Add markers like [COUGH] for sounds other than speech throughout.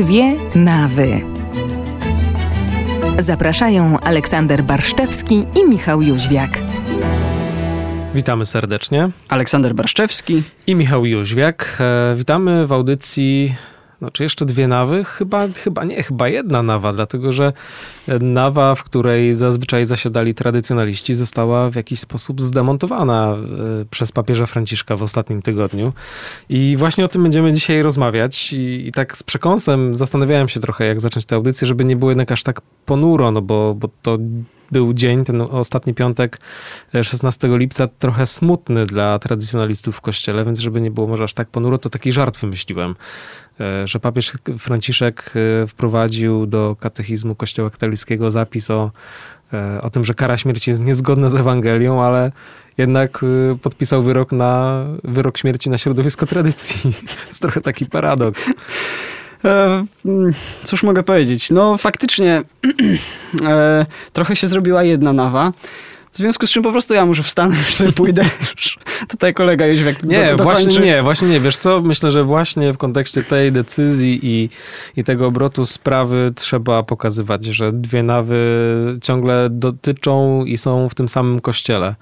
Dwie nawy. Zapraszają Aleksander Barszczewski i Michał Jóźwiak. Witamy serdecznie. Aleksander Barszczewski i Michał Jóźwiak. E, witamy w audycji no, czy jeszcze dwie nawy? Chyba, chyba nie, chyba jedna nawa, dlatego że nawa, w której zazwyczaj zasiadali tradycjonaliści, została w jakiś sposób zdemontowana e, przez papieża Franciszka w ostatnim tygodniu. I właśnie o tym będziemy dzisiaj rozmawiać. I, i tak z przekąsem zastanawiałem się trochę, jak zacząć tę audycję, żeby nie było jednak aż tak ponuro, no bo, bo to był dzień, ten ostatni piątek, 16 lipca, trochę smutny dla tradycjonalistów w kościele, więc żeby nie było może aż tak ponuro, to taki żart wymyśliłem, e, że papież Franciszek e, wprowadził do katechizmu Kościoła katolickiego zapis o, e, o tym, że kara śmierci jest niezgodna z Ewangelią, ale jednak podpisał wyrok na wyrok śmierci na środowisko tradycji. To [LAUGHS] jest trochę taki paradoks. E, cóż mogę powiedzieć? No faktycznie [CLEARS THROAT] e, trochę się zrobiła jedna nawa. W związku z czym po prostu ja muszę wstanąć, już [LAUGHS] sobie pójdę. Tutaj kolega Jóźwiak Nie, do, właśnie nie, właśnie nie. Wiesz co, myślę, że właśnie w kontekście tej decyzji i, i tego obrotu sprawy trzeba pokazywać, że dwie nawy ciągle dotyczą i są w tym samym kościele.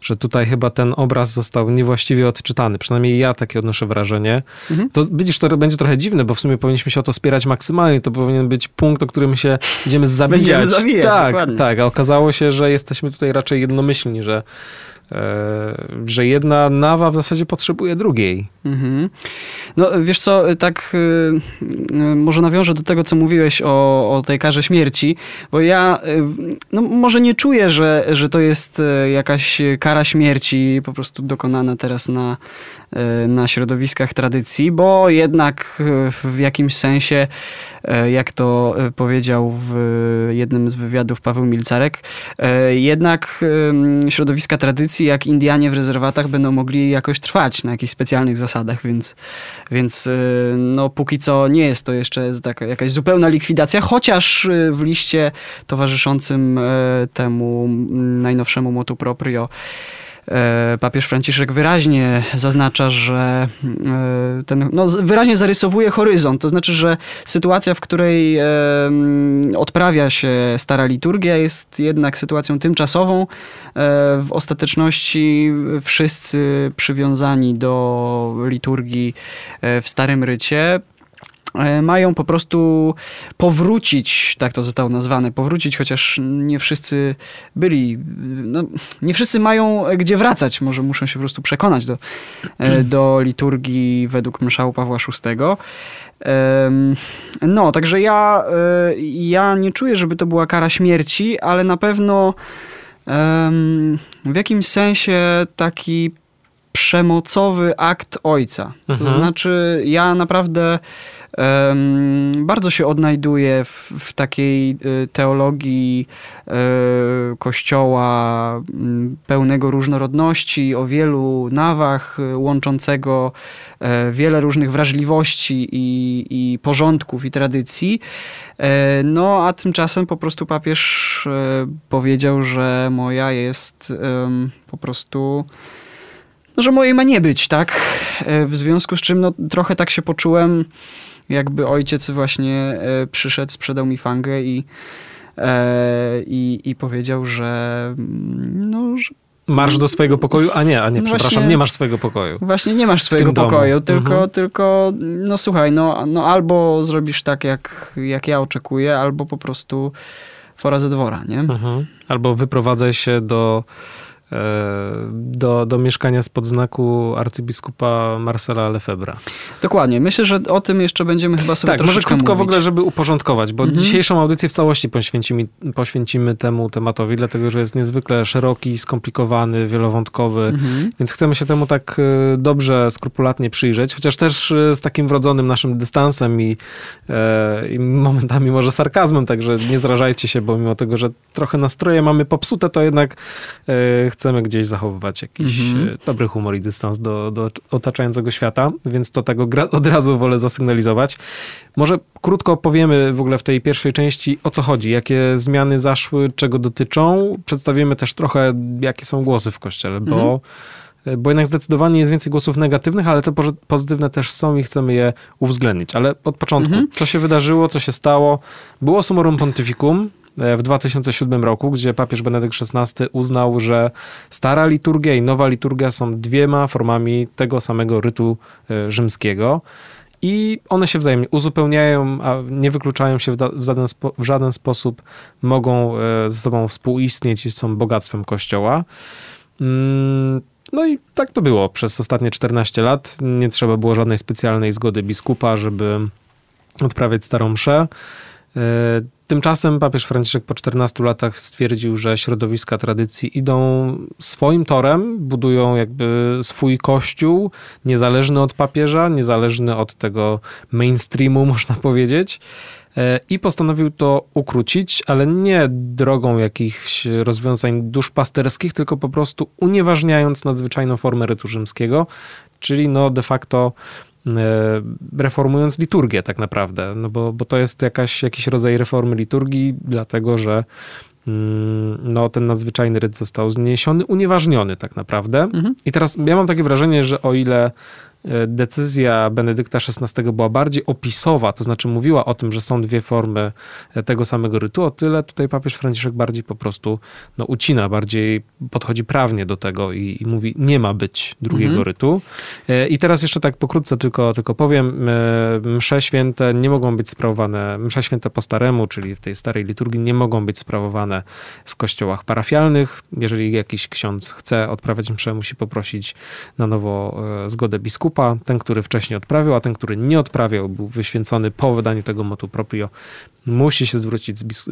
Że tutaj chyba ten obraz został niewłaściwie odczytany. Przynajmniej ja takie odnoszę wrażenie. Mhm. To widzisz, to będzie trochę dziwne, bo w sumie powinniśmy się o to spierać maksymalnie. To powinien być punkt, o którym się będziemy zabijać. Będziemy zabijać, tak, dokładnie. tak. A okazało się, że jesteśmy tutaj raczej raczej jednomyślni, że, że jedna nawa w zasadzie potrzebuje drugiej. Mhm. No wiesz co, tak y, y, może nawiążę do tego, co mówiłeś o, o tej karze śmierci, bo ja y, no, może nie czuję, że, że to jest jakaś kara śmierci po prostu dokonana teraz na, na środowiskach tradycji, bo jednak w jakimś sensie jak to powiedział w jednym z wywiadów Paweł Milcarek. Jednak środowiska tradycji, jak Indianie w rezerwatach, będą mogli jakoś trwać na jakichś specjalnych zasadach, więc, więc no, póki co nie jest to jeszcze taka jakaś zupełna likwidacja, chociaż w liście towarzyszącym temu najnowszemu motu proprio papież Franciszek wyraźnie zaznacza, że e, ten, no, wyraźnie zarysowuje horyzont. To znaczy, że sytuacja, w której e, odprawia się stara liturgia, jest jednak sytuacją tymczasową. W ostateczności wszyscy przywiązani do liturgii w Starym Rycie E, mają po prostu powrócić, tak to zostało nazwane, powrócić, chociaż nie wszyscy byli, no, nie wszyscy mają gdzie wracać, może muszą się po prostu przekonać do, e, [CLEARS THROAT] do liturgii według mszału Pawła VI. No, także ja, e, ja nie czuję, żeby to była kara śmierci, ale na pewno w jakimś sensie taki przemocowy akt ojca. To mhm. znaczy, ja naprawdę bardzo się odnajduje w, w takiej y, teologii e, kościoła pełnego różnorodności, o wielu nawach, y, łączącego e, wiele różnych wrażliwości i, i porządków i tradycji. E, no, a tymczasem po prostu papież powiedział, że moja jest po prostu no, że mojej ma nie być, tak? W związku z czym no, trochę tak się poczułem jakby ojciec właśnie e, przyszedł, sprzedał mi fangę i, e, i, i powiedział, że mm, no, że Marsz do swojego pokoju? A nie, a nie, no przepraszam, właśnie, nie masz swojego pokoju. Właśnie nie masz swojego pokoju, tylko, mhm. tylko, no słuchaj, no, no albo zrobisz tak, jak, jak ja oczekuję, albo po prostu fora ze dwora, nie? Mhm. Albo wyprowadzaj się do do, do mieszkania spod znaku arcybiskupa Marcela Lefebvre. Dokładnie. Myślę, że o tym jeszcze będziemy chyba sobie Tak, może krótko mówić. w ogóle, żeby uporządkować, bo mhm. dzisiejszą audycję w całości poświęcimy, poświęcimy temu tematowi, dlatego że jest niezwykle szeroki, skomplikowany, wielowątkowy, mhm. więc chcemy się temu tak e, dobrze, skrupulatnie przyjrzeć, chociaż też e, z takim wrodzonym naszym dystansem i, e, i momentami może sarkazmem, także nie zrażajcie się, bo mimo tego, że trochę nastroje mamy popsute, to jednak chcemy chcemy gdzieś zachowywać jakiś mhm. E, dobry humor i dystans do, do otaczającego świata, więc to tak od razu wolę zasygnalizować. Może krótko opowiemy w ogóle w tej pierwszej części o co chodzi, jakie zmiany zaszły, czego dotyczą. Przedstawimy też trochę, jakie są głosy w kościele, bo mhm bo jednak zdecydowanie jest więcej głosów negatywnych, ale te pozytywne też są i chcemy je uwzględnić. Ale od początku, mhm. co się wydarzyło, co się stało? Było Summorum Pontificum, e, w 2007 roku, gdzie papież Benedykt XVI uznał, że stara liturgia i nowa liturgia są dwiema formami tego samego rytu e, rzymskiego i one się wzajemnie uzupełniają, a nie wykluczają się w, żaden, spo, w żaden sposób, mogą e, ze sobą współistnieć i są bogactwem Kościoła. Mm, no i tak to było przez ostatnie 14 lat. Nie trzeba było żadnej specjalnej zgody biskupa, żeby odprawiać starą mszę. Tymczasem papież Franciszek po 14 latach stwierdził, że środowiska tradycji idą swoim torem, budują jakby swój kościół, niezależny od papieża, niezależny od tego mainstreamu, [LAUGHS] można powiedzieć. E, I postanowił to ukrócić, ale nie drogą jakichś rozwiązań duszpasterskich, tylko po prostu unieważniając nadzwyczajną formę rytu rzymskiego, czyli no de facto reformując liturgię tak naprawdę, no bo, bo to jest jakaś, jakiś rodzaj reformy liturgii, dlatego że mm, no, ten nadzwyczajny ryt został zniesiony, unieważniony tak naprawdę. Mhm. I teraz ja mam takie wrażenie, że o ile E, decyzja Benedykta XVI była bardziej opisowa, to znaczy mówiła o tym, że są dwie formy e, tego samego rytu, o tyle tutaj papież Franciszek bardziej po prostu no, ucina, bardziej podchodzi prawnie do tego i, i mówi, nie ma być drugiego mhm. rytu. E, I teraz jeszcze tak pokrótce tylko, tylko powiem, msze święte nie mogą być sprawowane, msze święte po staremu, czyli w tej starej liturgii, nie mogą być sprawowane w kościołach parafialnych. Jeżeli jakiś ksiądz chce odprawiać mszę, musi poprosić na nowo zgodę biskupa, ten, który wcześniej odprawiał, a ten, który nie odprawiał, był wyświęcony po wydaniu tego motu proprio, musi się zwrócić z, z,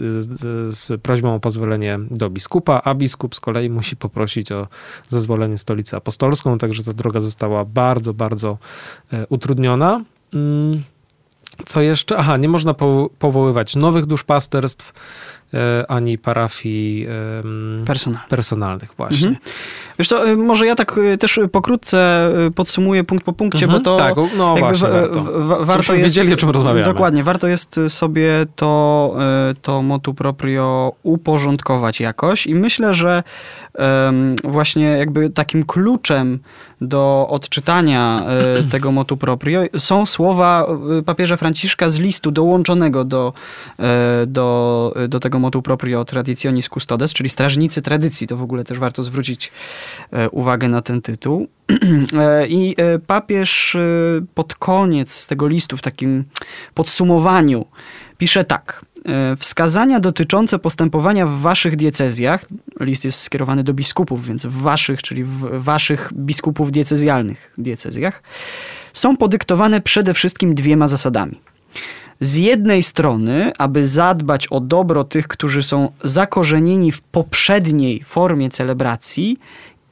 z, prośbą o pozwolenie do biskupa, a biskup z kolei musi poprosić o zezwolenie stolicy apostolską, także ta droga została bardzo, bardzo e, utrudniona. Mm, co jeszcze? Aha, nie można powoływać nowych duszpasterstw ani parafii Personal. personalnych właśnie. Mhm. Wiesz co, y, może ja tak y, też pokrótce podsumuję punkt po punkcie, mhm. bo to tak, no właśnie, warto. W, warto jest, wiedzieli, o czym rozmawiamy. Dokładnie, warto jest sobie to, to motu proprio uporządkować jakoś i myślę, że właśnie jakby takim kluczem do odczytania [CLEARS THROAT] tego motu proprio są słowa papieża Franciszka z listu dołączonego do, do, do tego motu proprio traditionis custodes, czyli strażnicy tradycji. To w ogóle też warto zwrócić e, uwagę na ten tytuł. [CLEARS THROAT] E, I e, papież pod koniec tego listu, w takim podsumowaniu, pisze tak. Wskazania dotyczące postępowania w waszych diecezjach, list jest skierowany do biskupów, więc w waszych, czyli w waszych biskupów diecezjalnych diecezjach, są podyktowane przede wszystkim dwiema zasadami z jednej strony, aby zadbać o dobro tych, którzy są zakorzenieni w poprzedniej formie celebracji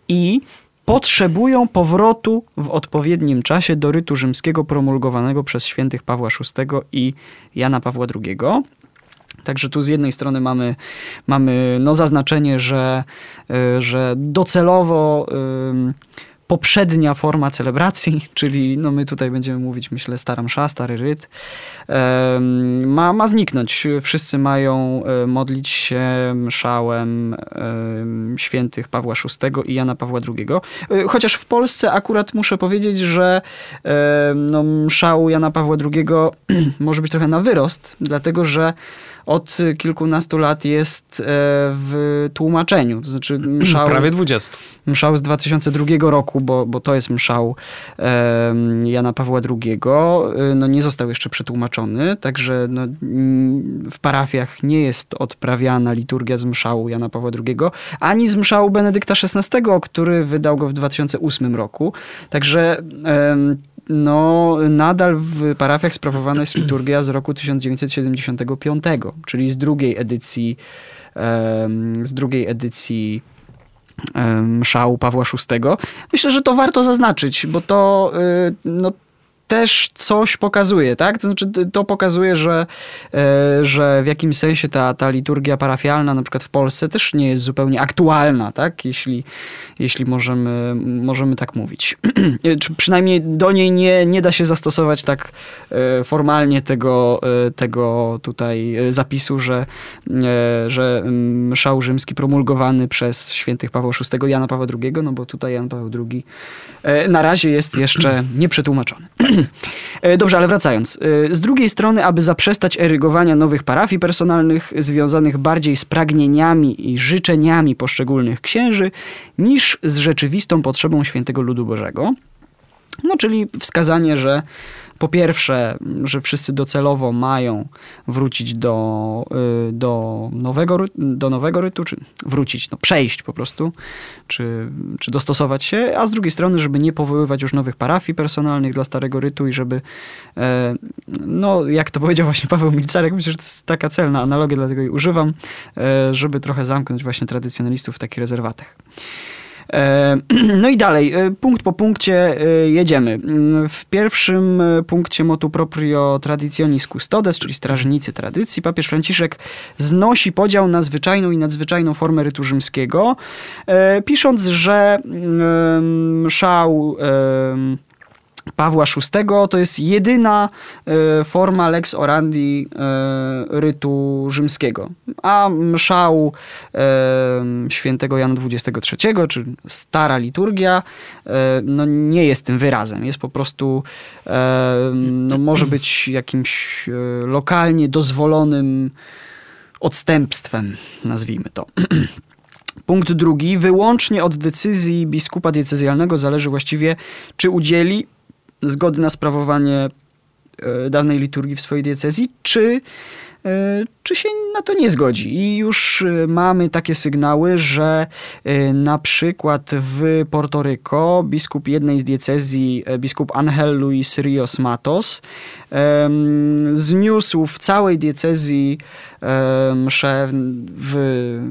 i potrzebują powrotu w odpowiednim czasie do rytu rzymskiego promulgowanego przez świętych Pawła VI i Jana Pawła II. Także tu z jednej strony mamy, mamy no zaznaczenie, że, y, że docelowo poprzednia forma celebracji, [LAUGHS] czyli no my tutaj będziemy mówić, myślę, stara msza, stary ryt, ma, ma zniknąć. Wszyscy mają e, modlić się mszałem świętych Pawła VI i Jana Pawła II. E, chociaż w Polsce akurat muszę powiedzieć, że no, mszał Jana Pawła II [CLEARS THROAT] może być trochę na wyrost, dlatego że od kilkunastu lat jest e, w tłumaczeniu. To znaczy [CLEARS THROAT] mszał, Prawie 20. Mszał z 2002 roku, bo, bo to jest mszał Jana Pawła II. E, no nie został jeszcze przetłumaczony, także no, w parafiach nie jest odprawiana liturgia z mszału Jana Pawła II, ani z mszału Benedykta XVI, który wydał go w 2008 roku. Także no, nadal w parafiach sprawowana jest liturgia z roku 1975, czyli z drugiej edycji, z drugiej edycji mszału Pawła VI. Myślę, że to warto zaznaczyć, bo to y, no, też coś pokazuje, tak? To znaczy, to pokazuje, że, e, że w jakimś sensie ta, ta liturgia parafialna, na przykład w Polsce, też nie jest zupełnie aktualna, tak? Jeśli, jeśli możemy, możemy tak mówić. [CLEARS THROAT] Czy przynajmniej do niej nie, nie da się zastosować tak e, formalnie tego, e, tego tutaj zapisu, że, że szał rzymski promulgowany przez świętych Paweł VI, Jana Pawła II, no bo tutaj Jan Paweł II na razie jest jeszcze nieprzetłumaczony. [CLEARS THROAT] [CLEARS THROAT] E, dobrze, ale wracając. E, z drugiej strony, aby zaprzestać erygowania nowych parafii personalnych związanych bardziej z pragnieniami i życzeniami poszczególnych księży niż z rzeczywistą potrzebą świętego ludu Bożego, no czyli wskazanie, że po pierwsze, że wszyscy docelowo mają wrócić do, y, do, nowego, do nowego rytu, czy wrócić, no przejść po prostu, czy, czy dostosować się, a z drugiej strony, żeby nie powoływać już nowych parafii personalnych dla starego rytu i żeby, e, no jak to powiedział właśnie Paweł Milcarek, myślę, że to jest taka celna analogia, dlatego jej używam, e, żeby trochę zamknąć właśnie tradycjonalistów w takich rezerwatach. E, [CLEARS THROAT] no i dalej, e, punkt po punkcie e, jedziemy. W pierwszym punkcie motu proprio traditionis custodes, czyli strażnicy tradycji, papież Franciszek znosi podział na zwyczajną i nadzwyczajną formę rytu rzymskiego, pisząc, że szał Pawła VI to jest jedyna e, forma lex orandi e, rytu rzymskiego. A mszał e, świętego Jana XXIII, czy stara liturgia, no nie jest tym wyrazem. Jest po prostu, no może być jakimś lokalnie dozwolonym odstępstwem, nazwijmy to. [CLEARS THROAT] Punkt drugi. Wyłącznie od decyzji biskupa diecezjalnego zależy właściwie, czy udzieli zgody na sprawowanie e, danej liturgii w swojej diecezji, czy, e, czy się na to nie zgodzi. I już e, mamy takie sygnały, że na przykład w Portoryko biskup jednej z diecezji, biskup Angel Luis Rios Matos, zniósł w całej diecezji msze w,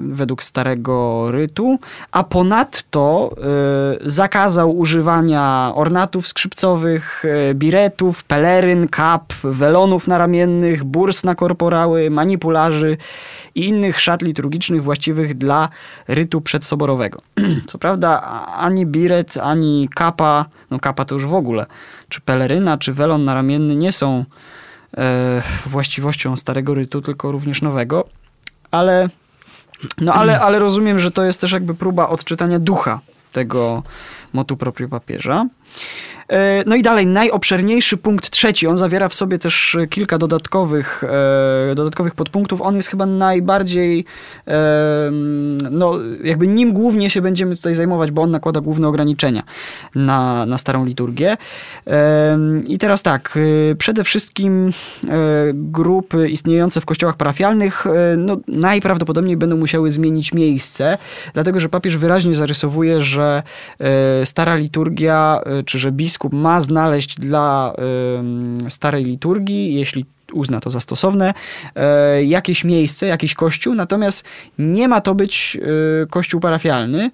według starego rytu, a ponadto e, zakazał używania ornatów skrzypcowych, e, biretów, peleryn, kap, welonów naramiennych, burs na korporały, manipularzy i innych szat liturgicznych właściwych dla rytu przedsoborowego. [CLEARS THROAT] Co prawda ani biret, ani kapa, no kapa to już w ogóle, czy peleryna, czy welon naramienny nie są e, właściwością starego rytu, tylko również nowego, ale, no ale, ale rozumiem, że to jest też jakby próba odczytania ducha tego motu proprio papieża. E, no i dalej, najobszerniejszy punkt trzeci, on zawiera w sobie też kilka dodatkowych, e, dodatkowych podpunktów. On jest chyba najbardziej, e, no jakby nim głównie się będziemy tutaj zajmować, bo on nakłada główne ograniczenia na, na starą liturgię. I teraz tak, przede wszystkim grupy istniejące w kościołach parafialnych no, najprawdopodobniej będą musiały zmienić miejsce, dlatego że papież wyraźnie zarysowuje, że stara liturgia, czy że biskup ma znaleźć dla starej liturgii, jeśli uzna to za stosowne, e, jakieś miejsce, jakiś kościół, natomiast nie ma to być e, kościół parafialny,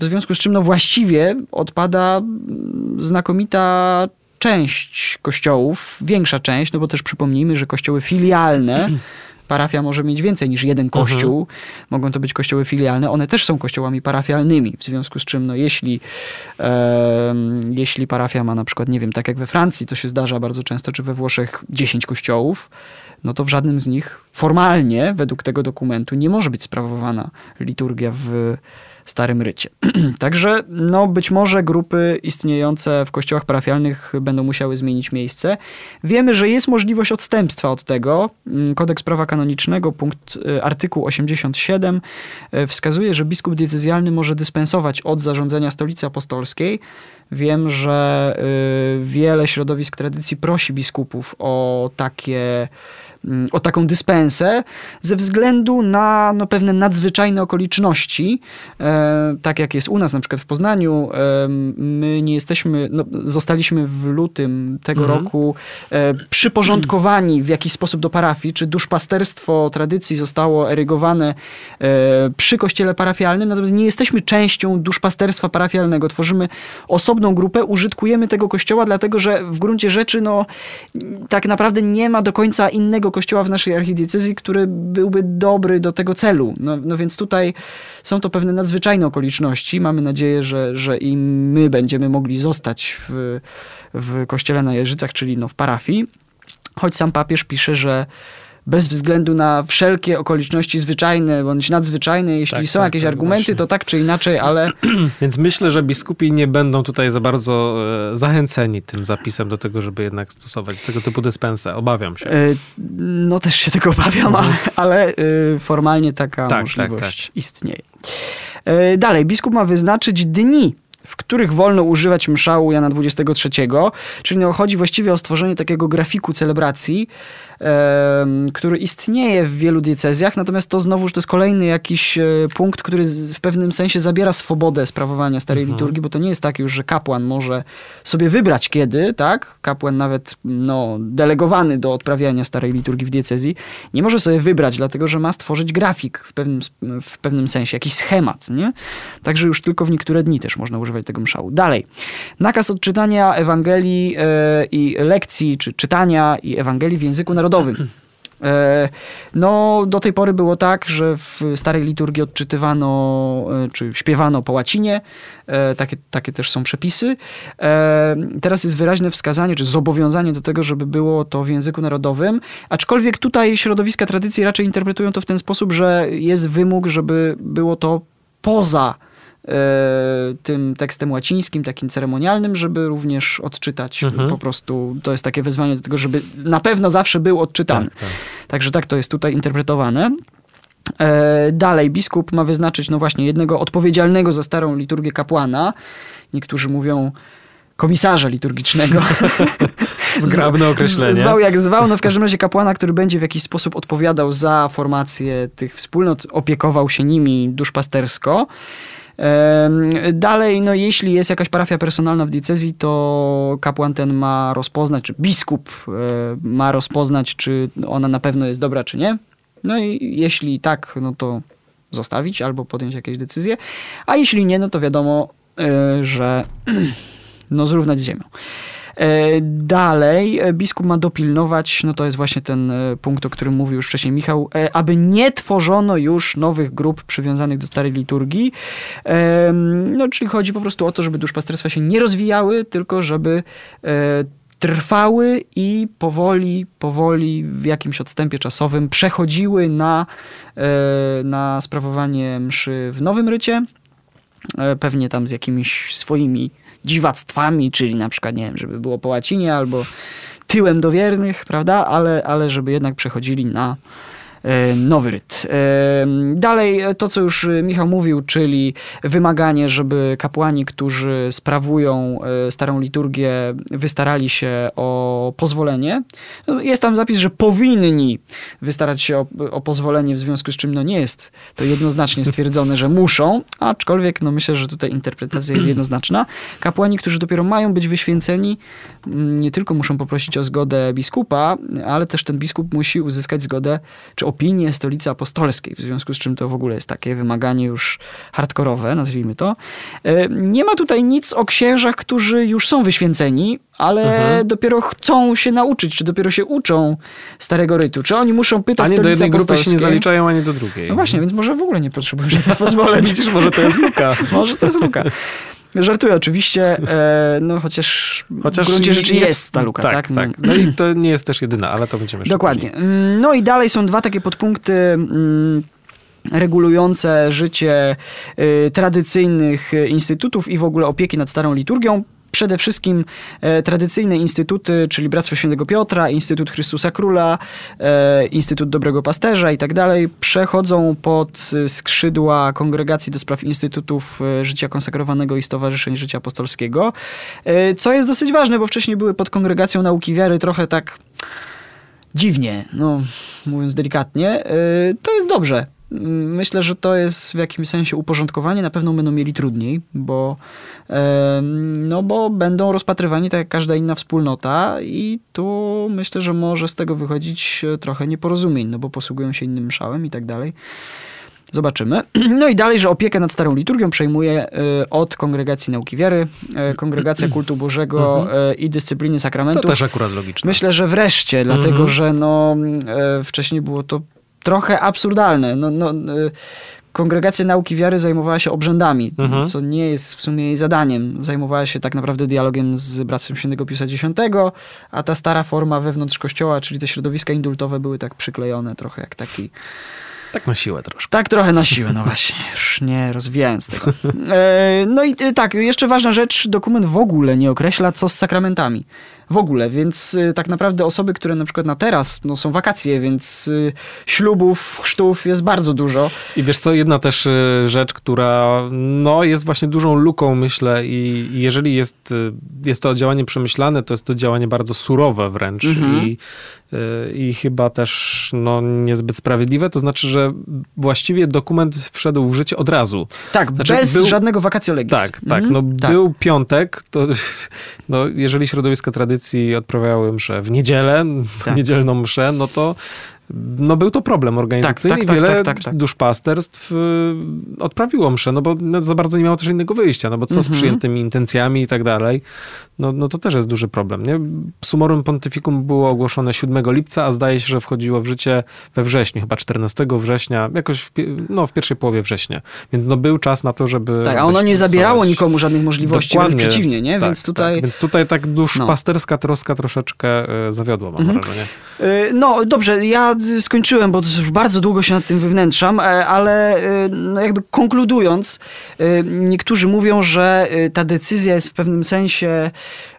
w związku z czym no właściwie odpada znakomita część kościołów, większa część, no bo też przypomnijmy, że kościoły filialne [CLEARS THROAT] parafia może mieć więcej niż jeden mhm. kościół. Mhm. Mogą to być kościoły filialne. One też są kościołami parafialnymi. W związku z czym, no jeśli, e, jeśli parafia ma na przykład, nie wiem, tak jak we Francji, to się zdarza bardzo często, czy we Włoszech 10 kościołów, no to w żadnym z nich formalnie, według tego dokumentu, nie może być sprawowana liturgia w starym rycie. [CLEARS THROAT] Także no, być może grupy istniejące w kościołach parafialnych będą musiały zmienić miejsce. Wiemy, że jest możliwość odstępstwa od tego. Mm, Kodeks prawa kanonicznego, punkt y, artykuł 87 y, wskazuje, że biskup decyzjalny może dyspensować od zarządzania stolicy apostolskiej. Wiem, że y, wiele środowisk tradycji prosi biskupów o takie o taką dyspensę ze względu na no, pewne nadzwyczajne okoliczności, e, tak jak jest u nas na przykład w Poznaniu. E, my nie jesteśmy, no, zostaliśmy w lutym tego Mhm. roku e, przyporządkowani w jakiś sposób do parafii, czy duszpasterstwo tradycji zostało erygowane e, przy kościele parafialnym, natomiast nie jesteśmy częścią duszpasterstwa parafialnego. Tworzymy osobną grupę, użytkujemy tego kościoła, dlatego że w gruncie rzeczy no, tak naprawdę nie ma do końca innego kościoła w naszej archidiecezji, który byłby dobry do tego celu. No, no więc tutaj są to pewne nadzwyczajne okoliczności. Mamy nadzieję, że, że i my będziemy mogli zostać w, w kościele na Jeżycach, czyli no w parafii. Choć sam papież pisze, że bez względu na wszelkie okoliczności zwyczajne bądź nadzwyczajne, jeśli Tak, są tak, jakieś tak, argumenty, właśnie. to tak czy inaczej, ale [CLEARS THROAT] Więc myślę, że biskupi nie będą tutaj za bardzo e, zachęceni tym zapisem do tego, żeby jednak stosować tego typu dyspensę. Obawiam się. e, no też się tego obawiam, ale, ale e, formalnie taka Mhm. Tak, możliwość istnieje. E, Dalej, biskup ma wyznaczyć dni, w których wolno używać mszału Jana 23, czyli no, chodzi właściwie o stworzenie takiego grafiku celebracji, który istnieje w wielu diecezjach, natomiast to znowuż to jest kolejny jakiś e, punkt, który w pewnym sensie zabiera swobodę sprawowania starej Mhm. liturgii, bo to nie jest tak już, że kapłan może sobie wybrać kiedy, tak? Kapłan nawet no, delegowany do odprawiania starej liturgii w diecezji, nie może sobie wybrać, dlatego że ma stworzyć grafik w pewnym, w pewnym sensie, jakiś schemat, nie? Także już tylko w niektóre dni też można używać tego mszału. Dalej. Nakaz odczytania Ewangelii e, i lekcji, czy czytania i Ewangelii w języku narodowym. E, No, do tej pory było tak, że w starej liturgii odczytywano, e, czy śpiewano po łacinie. E, Takie, takie też są przepisy. Teraz jest wyraźne wskazanie, czy zobowiązanie do tego, żeby było to w języku narodowym. Aczkolwiek tutaj środowiska tradycji raczej interpretują to w ten sposób, że jest wymóg, żeby było to poza tym tekstem łacińskim, takim ceremonialnym, żeby również odczytać Mhm. po prostu. To jest takie wezwanie do tego, żeby na pewno zawsze był odczytany. Tak, tak. Także tak to jest tutaj interpretowane. E, Dalej, biskup ma wyznaczyć, no właśnie, jednego odpowiedzialnego za starą liturgię kapłana. Niektórzy mówią komisarza liturgicznego. [LAUGHS] Zgrabne określenie. Z- Zwał jak zwał, no w każdym razie kapłana, który będzie w jakiś sposób odpowiadał za formację tych wspólnot, opiekował się nimi duszpastersko. Em, Dalej, no jeśli jest jakaś parafia personalna w diecezji, to kapłan ten ma rozpoznać, czy biskup e, ma rozpoznać, czy ona na pewno jest dobra, czy nie. No i jeśli tak, no to zostawić albo podjąć jakieś decyzje. A jeśli nie, no to wiadomo, e, że [CLEARS THROAT] no zrównać z ziemią. E, Dalej, e, biskup ma dopilnować, no to jest właśnie ten e, punkt, o którym mówił już wcześniej Michał, aby nie tworzono już nowych grup przywiązanych do starej liturgii. No, czyli chodzi po prostu o to, żeby duszpasterstwa się nie rozwijały, tylko żeby trwały i powoli, powoli w jakimś odstępie czasowym przechodziły na, na sprawowanie mszy w nowym rycie. Pewnie tam z jakimiś swoimi dziwactwami, czyli na przykład, nie wiem, żeby było po łacinie albo tyłem do wiernych, prawda? Ale, ale żeby jednak przechodzili na nowy ryt. E, Dalej e, to, co już e, Michał mówił, czyli wymaganie, żeby kapłani, którzy sprawują e, starą liturgię, wystarali się o pozwolenie. No, Jest tam zapis, że powinni wystarać się o, o pozwolenie, w związku z czym no, nie jest to jednoznacznie stwierdzone, że muszą, aczkolwiek no, myślę, że tutaj interpretacja jest jednoznaczna. Kapłani, którzy dopiero mają być wyświęceni, m, nie tylko muszą poprosić o zgodę biskupa, ale też ten biskup musi uzyskać zgodę czy opinię stolicy apostolskiej, w związku z czym to w ogóle jest takie wymaganie już hardkorowe, nazwijmy to. E, Nie ma tutaj nic o księżach, którzy już są wyświęceni, ale Mhm. dopiero chcą się nauczyć, czy dopiero się uczą starego rytu. Czy oni muszą pytać Ani do jednej grupy się nie zaliczają, ani do drugiej. No właśnie, więc może w ogóle nie potrzebują [LAUGHS] żadnego pozwolenia. Widzisz, może to jest luka. [LAUGHS] Może to jest luka. Żartuję oczywiście, e, no chociaż, Chociaż w gruncie rzeczy jest, ta luka, tak? Tak, tak. No i to nie jest też jedyna, ale to będziemy jeszcze Dokładnie. później. Mm, No i dalej są dwa takie podpunkty mm, regulujące życie y, tradycyjnych instytutów i w ogóle opieki nad starą liturgią. Przede wszystkim e, tradycyjne instytuty, czyli Bractwo Świętego Piotra, Instytut Chrystusa Króla, e, Instytut Dobrego Pasterza i tak dalej, przechodzą pod y, skrzydła Kongregacji do Spraw Instytutów e, Życia Konsekrowanego i Stowarzyszeń Życia Apostolskiego, e, co jest dosyć ważne, bo wcześniej były pod Kongregacją Nauki Wiary trochę tak dziwnie, no mówiąc delikatnie, to jest dobrze. Myślę, że to jest w jakimś sensie uporządkowanie. Na pewno będą mieli trudniej, bo, no bo będą rozpatrywani tak jak każda inna wspólnota i tu myślę, że może z tego wychodzić trochę nieporozumień, no bo posługują się innym szałem i tak dalej. Zobaczymy. [CLEARS THROAT] No i dalej, że opiekę nad starą liturgią przejmuje y, od Kongregacji Nauki Wiary, y, Kongregacja Kultu Bożego Mhm. i Dyscypliny Sakramentów. To też akurat logiczne. Myślę, że wreszcie, dlatego Mhm. że no, e, wcześniej było to trochę absurdalne. No, no, e, Kongregacja Nauki Wiary zajmowała się obrzędami, Mhm. co nie jest w sumie jej zadaniem. Zajmowała się tak naprawdę dialogiem z Bractwem Świętego Piusa X, a ta stara forma wewnątrz kościoła, czyli te środowiska indultowe były tak przyklejone trochę jak taki... Tak na siłę troszkę. Tak trochę na siłę, no właśnie, już nie rozwijając tego. [LAUGHS] E, no i e, tak, jeszcze ważna rzecz, dokument w ogóle nie określa, co z sakramentami. W ogóle, więc y, tak naprawdę osoby, które na przykład na teraz, no są wakacje, więc y, ślubów, chrztów jest bardzo dużo. I wiesz co, jedna też y, rzecz, która no, jest właśnie dużą luką, myślę, i jeżeli jest, jest to działanie przemyślane, to jest to działanie bardzo surowe wręcz Mhm. i, i chyba też no, niezbyt sprawiedliwe. To znaczy, że właściwie dokument wszedł w życie od razu. Tak, Znaczy, bez był- żadnego vacatio legis. Tak, tak. Mhm, No, tak. Był piątek, to [LAUGHS] no, jeżeli środowiska tradycji odprawiały mszę w niedzielę, Tak. [LAUGHS] niedzielną mszę, no to no był to problem organizacyjny tak, i tak, wiele tak, tak, tak. duszpasterstw y, odprawiło mszę, no bo no, za bardzo nie miało też innego wyjścia, no bo co z Mhm. przyjętymi intencjami i tak dalej, no, no to też jest duży problem, nie? Sumorum Pontificum było ogłoszone 7 lipca, a zdaje się, że wchodziło w życie we wrześniu, chyba 14 września, jakoś w, no, w pierwszej połowie września, więc no był czas na to, żeby... Tak, a ono nie zabierało nikomu żadnych możliwości, Dokładnie. wręcz przeciwnie, nie? Tak, Więc tutaj... Tak. Więc tutaj tak duszpasterska No. troska troszeczkę y, zawiodła, mam Mhm. wrażenie. Y, No dobrze, ja skończyłem, bo już bardzo długo się nad tym wywnętrzam, e, ale y, no jakby konkludując, y, niektórzy mówią, że y, ta decyzja jest w pewnym sensie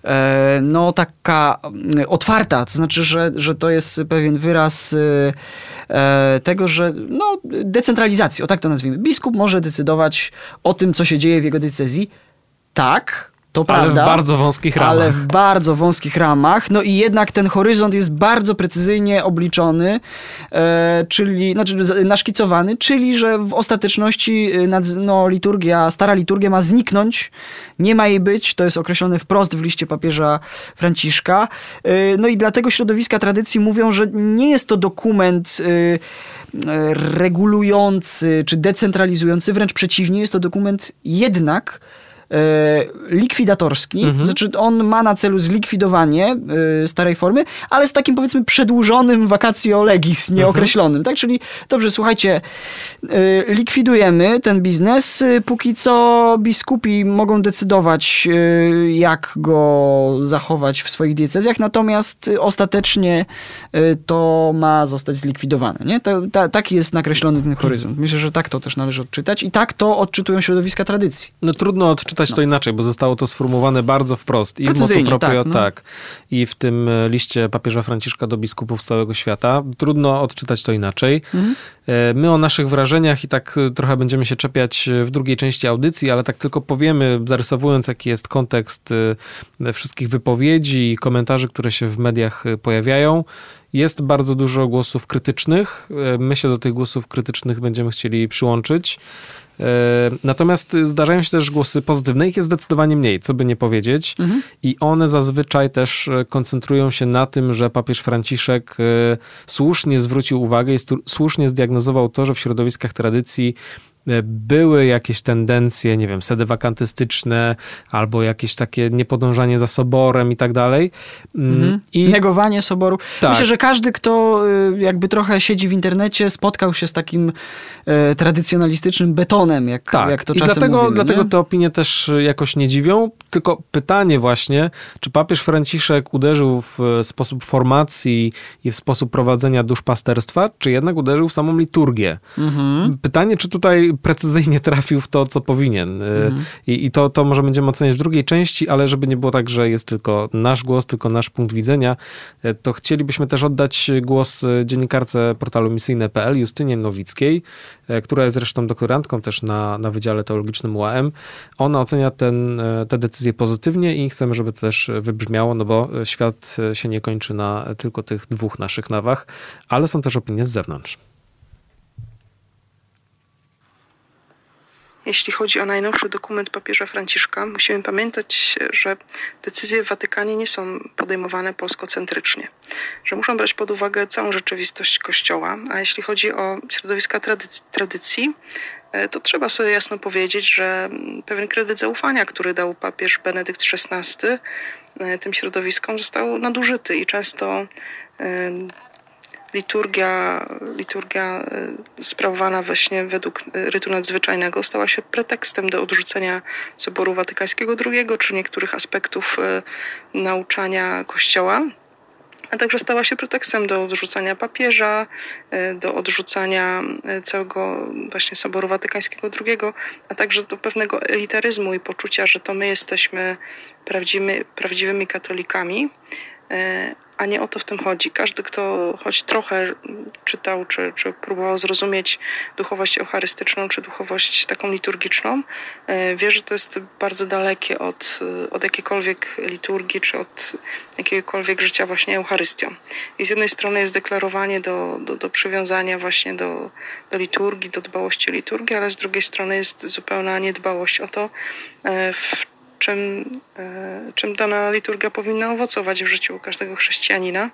e, no taka y, otwarta, to znaczy, że, że to jest pewien wyraz y, e, tego, że no decentralizacji, o tak to nazwijmy. Biskup może decydować o tym, co się dzieje w jego decyzji. Tak, to Ale prawda. w bardzo wąskich ramach. Ale w bardzo wąskich ramach. No i jednak ten horyzont jest bardzo precyzyjnie obliczony, e, czyli znaczy naszkicowany, czyli że w ostateczności e, no, liturgia, stara liturgia ma zniknąć, nie ma jej być, to jest określone wprost w liście papieża Franciszka. E, no i dlatego środowiska tradycji mówią, że nie jest to dokument e, e, regulujący czy decentralizujący, wręcz przeciwnie, jest to dokument jednak likwidatorski, Mhm. znaczy on ma na celu zlikwidowanie e, starej formy, ale z takim powiedzmy przedłużonym vacatio legis nieokreślonym, tak? Czyli dobrze, słuchajcie, e, likwidujemy ten biznes, e, póki co biskupi mogą decydować e, jak go zachować w swoich diecezjach, natomiast e, ostatecznie e, to ma zostać zlikwidowane, nie? To, ta, taki jest nakreślony ten horyzont. Myślę, że tak to też należy odczytać i tak to odczytują środowiska tradycji. No trudno odczytać to inaczej, bo zostało to sformułowane bardzo wprost. I w Precyzyjnie, proprio, tak, no. tak. I w tym e, liście papieża Franciszka do biskupów z całego świata. Trudno odczytać to inaczej. Mhm. E, My o naszych wrażeniach i tak e, trochę będziemy się czepiać w drugiej części audycji, ale tak tylko powiemy, zarysowując jaki jest kontekst wszystkich wypowiedzi i komentarzy, które się w mediach pojawiają. Jest bardzo dużo głosów krytycznych. My się do tych głosów krytycznych będziemy chcieli przyłączyć. E, Natomiast zdarzają się też głosy pozytywne, ich jest zdecydowanie mniej, co by nie powiedzieć. Mhm. I one zazwyczaj też e, koncentrują się na tym, że papież Franciszek e, słusznie zwrócił uwagę i słusznie zdiagnozował to, że w środowiskach tradycji były jakieś tendencje, nie wiem, sedy wakantystyczne albo jakieś takie niepodążanie za soborem i tak dalej. Mm, Mhm. I Negowanie soboru. Tak. Myślę, że każdy, kto y, jakby trochę siedzi w internecie, spotkał się z takim e, tradycjonalistycznym betonem, jak, Tak, jak to i czasem dlatego, mówimy. dlatego nie? te opinie też jakoś nie dziwią. Tylko pytanie właśnie, czy papież Franciszek uderzył w e, sposób formacji i w sposób prowadzenia duszpasterstwa, czy jednak uderzył w samą liturgię? Mhm. Pytanie, czy tutaj precyzyjnie trafił w to, co powinien. Mhm. I, I, to, to może będziemy oceniać w drugiej części, ale żeby nie było tak, że jest tylko nasz głos, tylko nasz punkt widzenia, to chcielibyśmy też oddać głos dziennikarce portalu misyjne.pl, Justynie Nowickiej, która jest zresztą doktorantką też na, na Wydziale Teologicznym UAM. Ona ocenia ten, te decyzje pozytywnie i chcemy, żeby to też wybrzmiało, no bo świat się nie kończy na tylko tych dwóch naszych nawach, ale są też opinie z zewnątrz. Jeśli chodzi o najnowszy dokument papieża Franciszka, musimy pamiętać, że decyzje w Watykanie nie są podejmowane polskocentrycznie, że muszą brać pod uwagę całą rzeczywistość Kościoła, a jeśli chodzi o środowiska tradycji, tradycji e, to trzeba sobie jasno powiedzieć, że pewien kredyt zaufania, który dał papież Benedykt XVI e, tym środowiskom, został nadużyty i często e, liturgia, liturgia e, sprawowana właśnie według e, rytu nadzwyczajnego stała się pretekstem do odrzucenia Soboru Watykańskiego II czy niektórych aspektów e, nauczania Kościoła. A także stała się pretekstem do odrzucania papieża, do odrzucania całego właśnie Soboru Watykańskiego II, a także do pewnego elitaryzmu i poczucia, że to my jesteśmy prawdziwymi, prawdziwymi katolikami a nie o to w tym chodzi. Każdy, kto choć trochę czytał, czy, czy próbował zrozumieć duchowość eucharystyczną, czy duchowość taką liturgiczną, e, wie, że to jest bardzo dalekie od, od jakiejkolwiek liturgii, czy od jakiegokolwiek życia właśnie Eucharystią. I z jednej strony jest deklarowanie do, do, do przywiązania właśnie do, do liturgii, do dbałości o liturgię, ale z drugiej strony jest zupełna niedbałość o to, e, w czym, e, czym dana liturgia powinna owocować w życiu każdego chrześcijanina.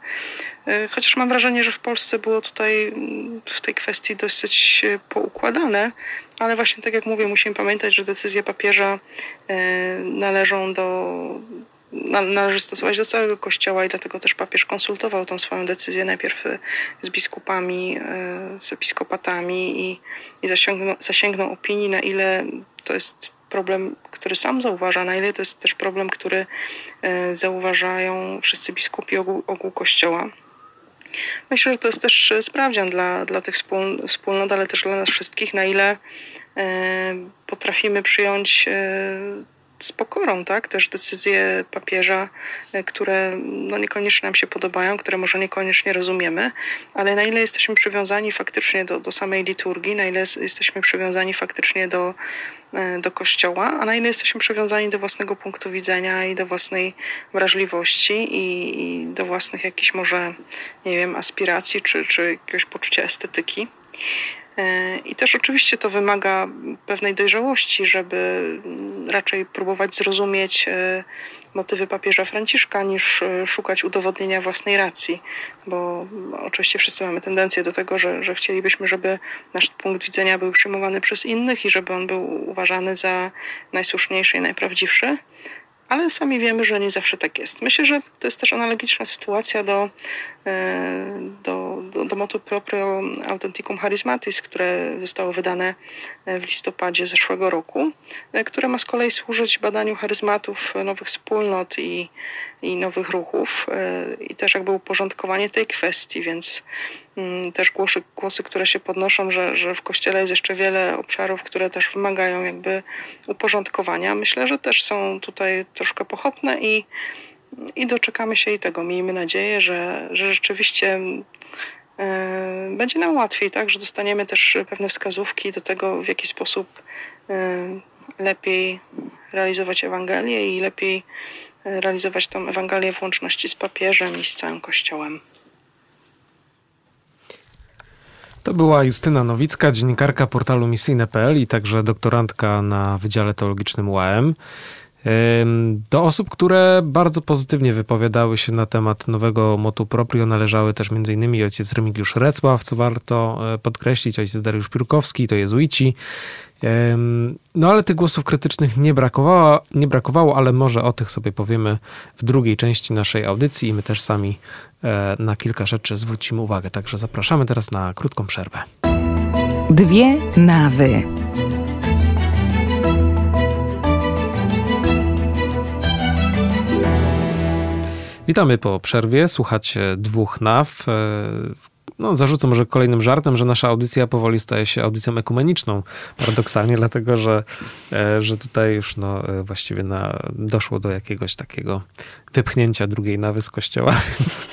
E, chociaż mam wrażenie, że w Polsce było tutaj w tej kwestii dosyć e, poukładane, ale właśnie tak jak mówię, musimy pamiętać, że decyzje papieża należą do, należy stosować do całego Kościoła i dlatego też papież konsultował tą swoją decyzję najpierw z biskupami, z episkopatami i, i zasięgnął, zasięgnął opinii, na ile to jest problem, który sam zauważa, na ile to jest też problem, który e, zauważają wszyscy biskupi ogół, ogół Kościoła. Myślę, że to jest też sprawdzian dla, dla tych wspólnot, ale też dla nas wszystkich, na ile e, potrafimy przyjąć e, z pokorą, tak? Też decyzje papieża, e, które no niekoniecznie nam się podobają, które może niekoniecznie rozumiemy, ale na ile jesteśmy przywiązani faktycznie do, do samej liturgii, na ile jesteśmy przywiązani faktycznie do, e, do kościoła, a na ile jesteśmy przywiązani do własnego punktu widzenia i do własnej wrażliwości i, i do własnych jakichś może, nie wiem, aspiracji czy, czy jakiegoś poczucia estetyki. E, I też oczywiście to wymaga pewnej dojrzałości, żeby raczej próbować zrozumieć e, motywy papieża Franciszka, niż e, szukać udowodnienia własnej racji, bo oczywiście wszyscy mamy tendencję do tego, że, że chcielibyśmy, żeby nasz punkt widzenia był przyjmowany przez innych i żeby on był uważany za najsłuszniejszy i najprawdziwszy ale sami wiemy, że nie zawsze tak jest. Myślę, że to jest też analogiczna sytuacja do, e, do, do, do motu proprio Authenticum Charismatis, które zostało wydane e, w listopadzie zeszłego roku, e, które ma z kolei służyć badaniu charyzmatów nowych wspólnot i, i nowych ruchów i też jakby uporządkowanie tej kwestii, więc też głosy, głosy, które się podnoszą, że, że w kościele jest jeszcze wiele obszarów, które też wymagają jakby uporządkowania. Myślę, że też są tutaj troszkę pochopne i, i doczekamy się i tego. Miejmy nadzieję, że, że rzeczywiście e, będzie nam łatwiej, tak, że dostaniemy też pewne wskazówki do tego, w jaki sposób e, lepiej realizować Ewangelię i lepiej e, realizować tą Ewangelię w łączności z papieżem i z całym Kościołem. To była Justyna Nowicka, dziennikarka portalu misyjne.pl i także doktorantka na Wydziale Teologicznym UAM. Do osób, które bardzo pozytywnie wypowiadały się na temat nowego motu proprio należały też m.in. ojciec Remigiusz Recław, co warto e, podkreślić, ojciec Dariusz Piórkowski, to jezuici. No ale tych głosów krytycznych nie brakowało, nie brakowało, ale może o tych sobie powiemy w drugiej części naszej audycji i my też sami e, na kilka rzeczy zwrócimy uwagę. Także zapraszamy teraz na krótką przerwę. Dwie nawy. Witamy po przerwie. Słuchacie dwóch naw. No, zarzucę może kolejnym żartem, że nasza audycja powoli staje się audycją ekumeniczną. Paradoksalnie, [LAUGHS] dlatego że, e, że tutaj już no, e, właściwie na, doszło do jakiegoś takiego wypchnięcia drugiej nawy z kościoła, [LAUGHS] więc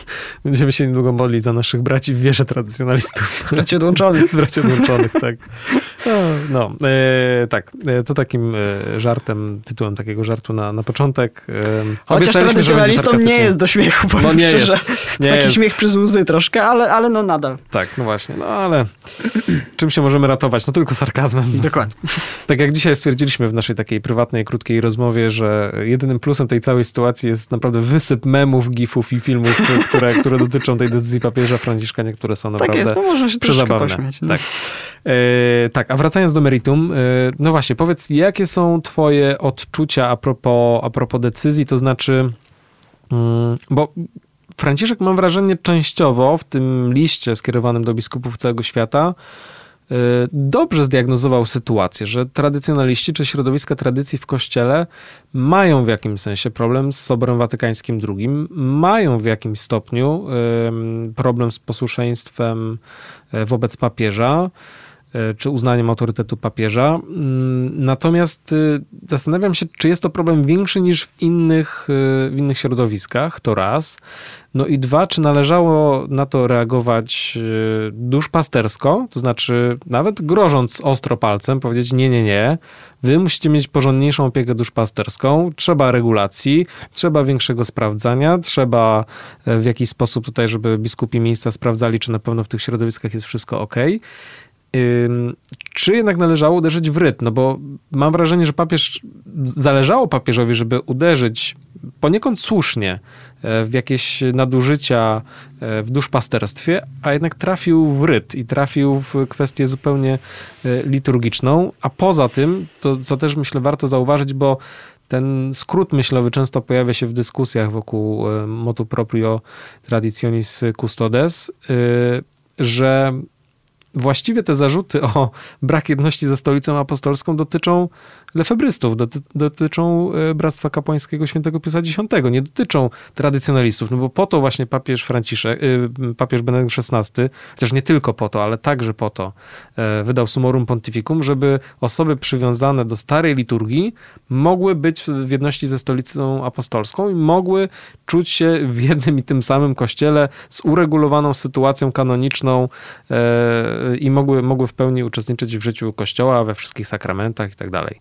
będziemy się niedługo modlić za naszych braci w wierze tradycjonalistów. Braci odłączonych. [LAUGHS] braci odłączonych, tak. No, no e, tak, e, to takim e, żartem, tytułem takiego żartu na, na początek. E, Chociaż tradycjonalistom nie jest do śmiechu, powiem no, nie szczerze. Jest, nie Taki jest. śmiech przez łzy troszkę, ale, ale no nadal. Tak, no właśnie, no ale [CLEARS THROAT] czym się możemy ratować? No tylko sarkazmem. Dokładnie. [LAUGHS] Tak jak dzisiaj stwierdziliśmy w naszej takiej prywatnej, krótkiej rozmowie, że jedynym plusem tej całej sytuacji jest naprawdę wysyp memów, gifów i filmów, [LAUGHS] które, które dotyczą tej decyzji papieża Franciszka, niektóre są naprawdę tak jest, no można się przezabawne. Pośmiać, no. Tak. E, tak, a wracając do meritum, e, no właśnie, powiedz, jakie są twoje odczucia a propos, a propos decyzji, to znaczy, mm, bo Franciszek, mam wrażenie, częściowo w tym liście skierowanym do biskupów całego świata dobrze zdiagnozował sytuację, że tradycjonaliści czy środowiska tradycji w kościele mają w jakimś sensie problem z Soborem Watykańskim II, mają w jakimś stopniu problem z posłuszeństwem y, wobec papieża. E, czy uznaniem autorytetu papieża. Mm, natomiast y, zastanawiam się, czy jest to problem większy niż w innych, y, w innych środowiskach, to raz. No i dwa, czy należało na to reagować y, duszpastersko, to znaczy nawet grożąc ostro palcem, powiedzieć nie, nie, nie, wy musicie mieć porządniejszą opiekę duszpasterską, trzeba regulacji, trzeba większego sprawdzania, trzeba e, w jakiś sposób tutaj, żeby biskupi miejsca sprawdzali, czy na pewno w tych środowiskach jest wszystko ok czy jednak należało uderzyć w rytm? No bo mam wrażenie, że papież, zależało papieżowi, żeby uderzyć poniekąd słusznie e, w jakieś nadużycia e, w duszpasterstwie, a jednak trafił w ryt i trafił w kwestię zupełnie e, liturgiczną. A poza tym, to co też myślę warto zauważyć, bo ten skrót myślowy często pojawia się w dyskusjach wokół motu proprio traditionis custodes, że właściwie te zarzuty o brak jedności ze stolicą apostolską dotyczą lefebrystów, doty, dotyczą e, Bractwa Kapłańskiego Świętego Piusa X, nie dotyczą tradycjonalistów, no bo po to właśnie papież Franciszek, e, papież Benedykt XVI, chociaż nie tylko po to, ale także po to e, wydał Sumorum Pontificum, żeby osoby przywiązane do starej liturgii mogły być w jedności ze stolicą apostolską i mogły czuć się w jednym i tym samym kościele z uregulowaną sytuacją kanoniczną i mogły, mogły w pełni uczestniczyć w życiu kościoła, we wszystkich sakramentach i tak dalej.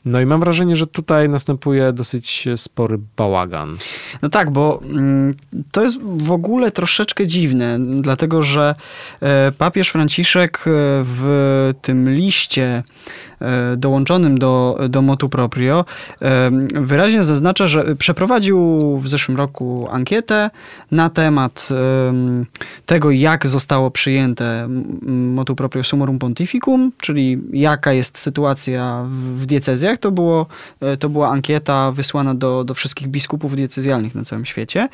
No i mam wrażenie, że tutaj następuje dosyć spory bałagan. No tak, bo mm, to jest w ogóle troszeczkę dziwne, dlatego że e, papież Franciszek e, w tym liście e, dołączonym do, do motu proprio wyraźnie zaznacza, że przeprowadził w zeszłym roku ankietę na temat tego, jak zostało przyjęte motu proprio sumorum pontificum, czyli jaka jest sytuacja w diecezjach to, było, e, to była ankieta wysłana do, do wszystkich biskupów diecezjalnych na całym świecie.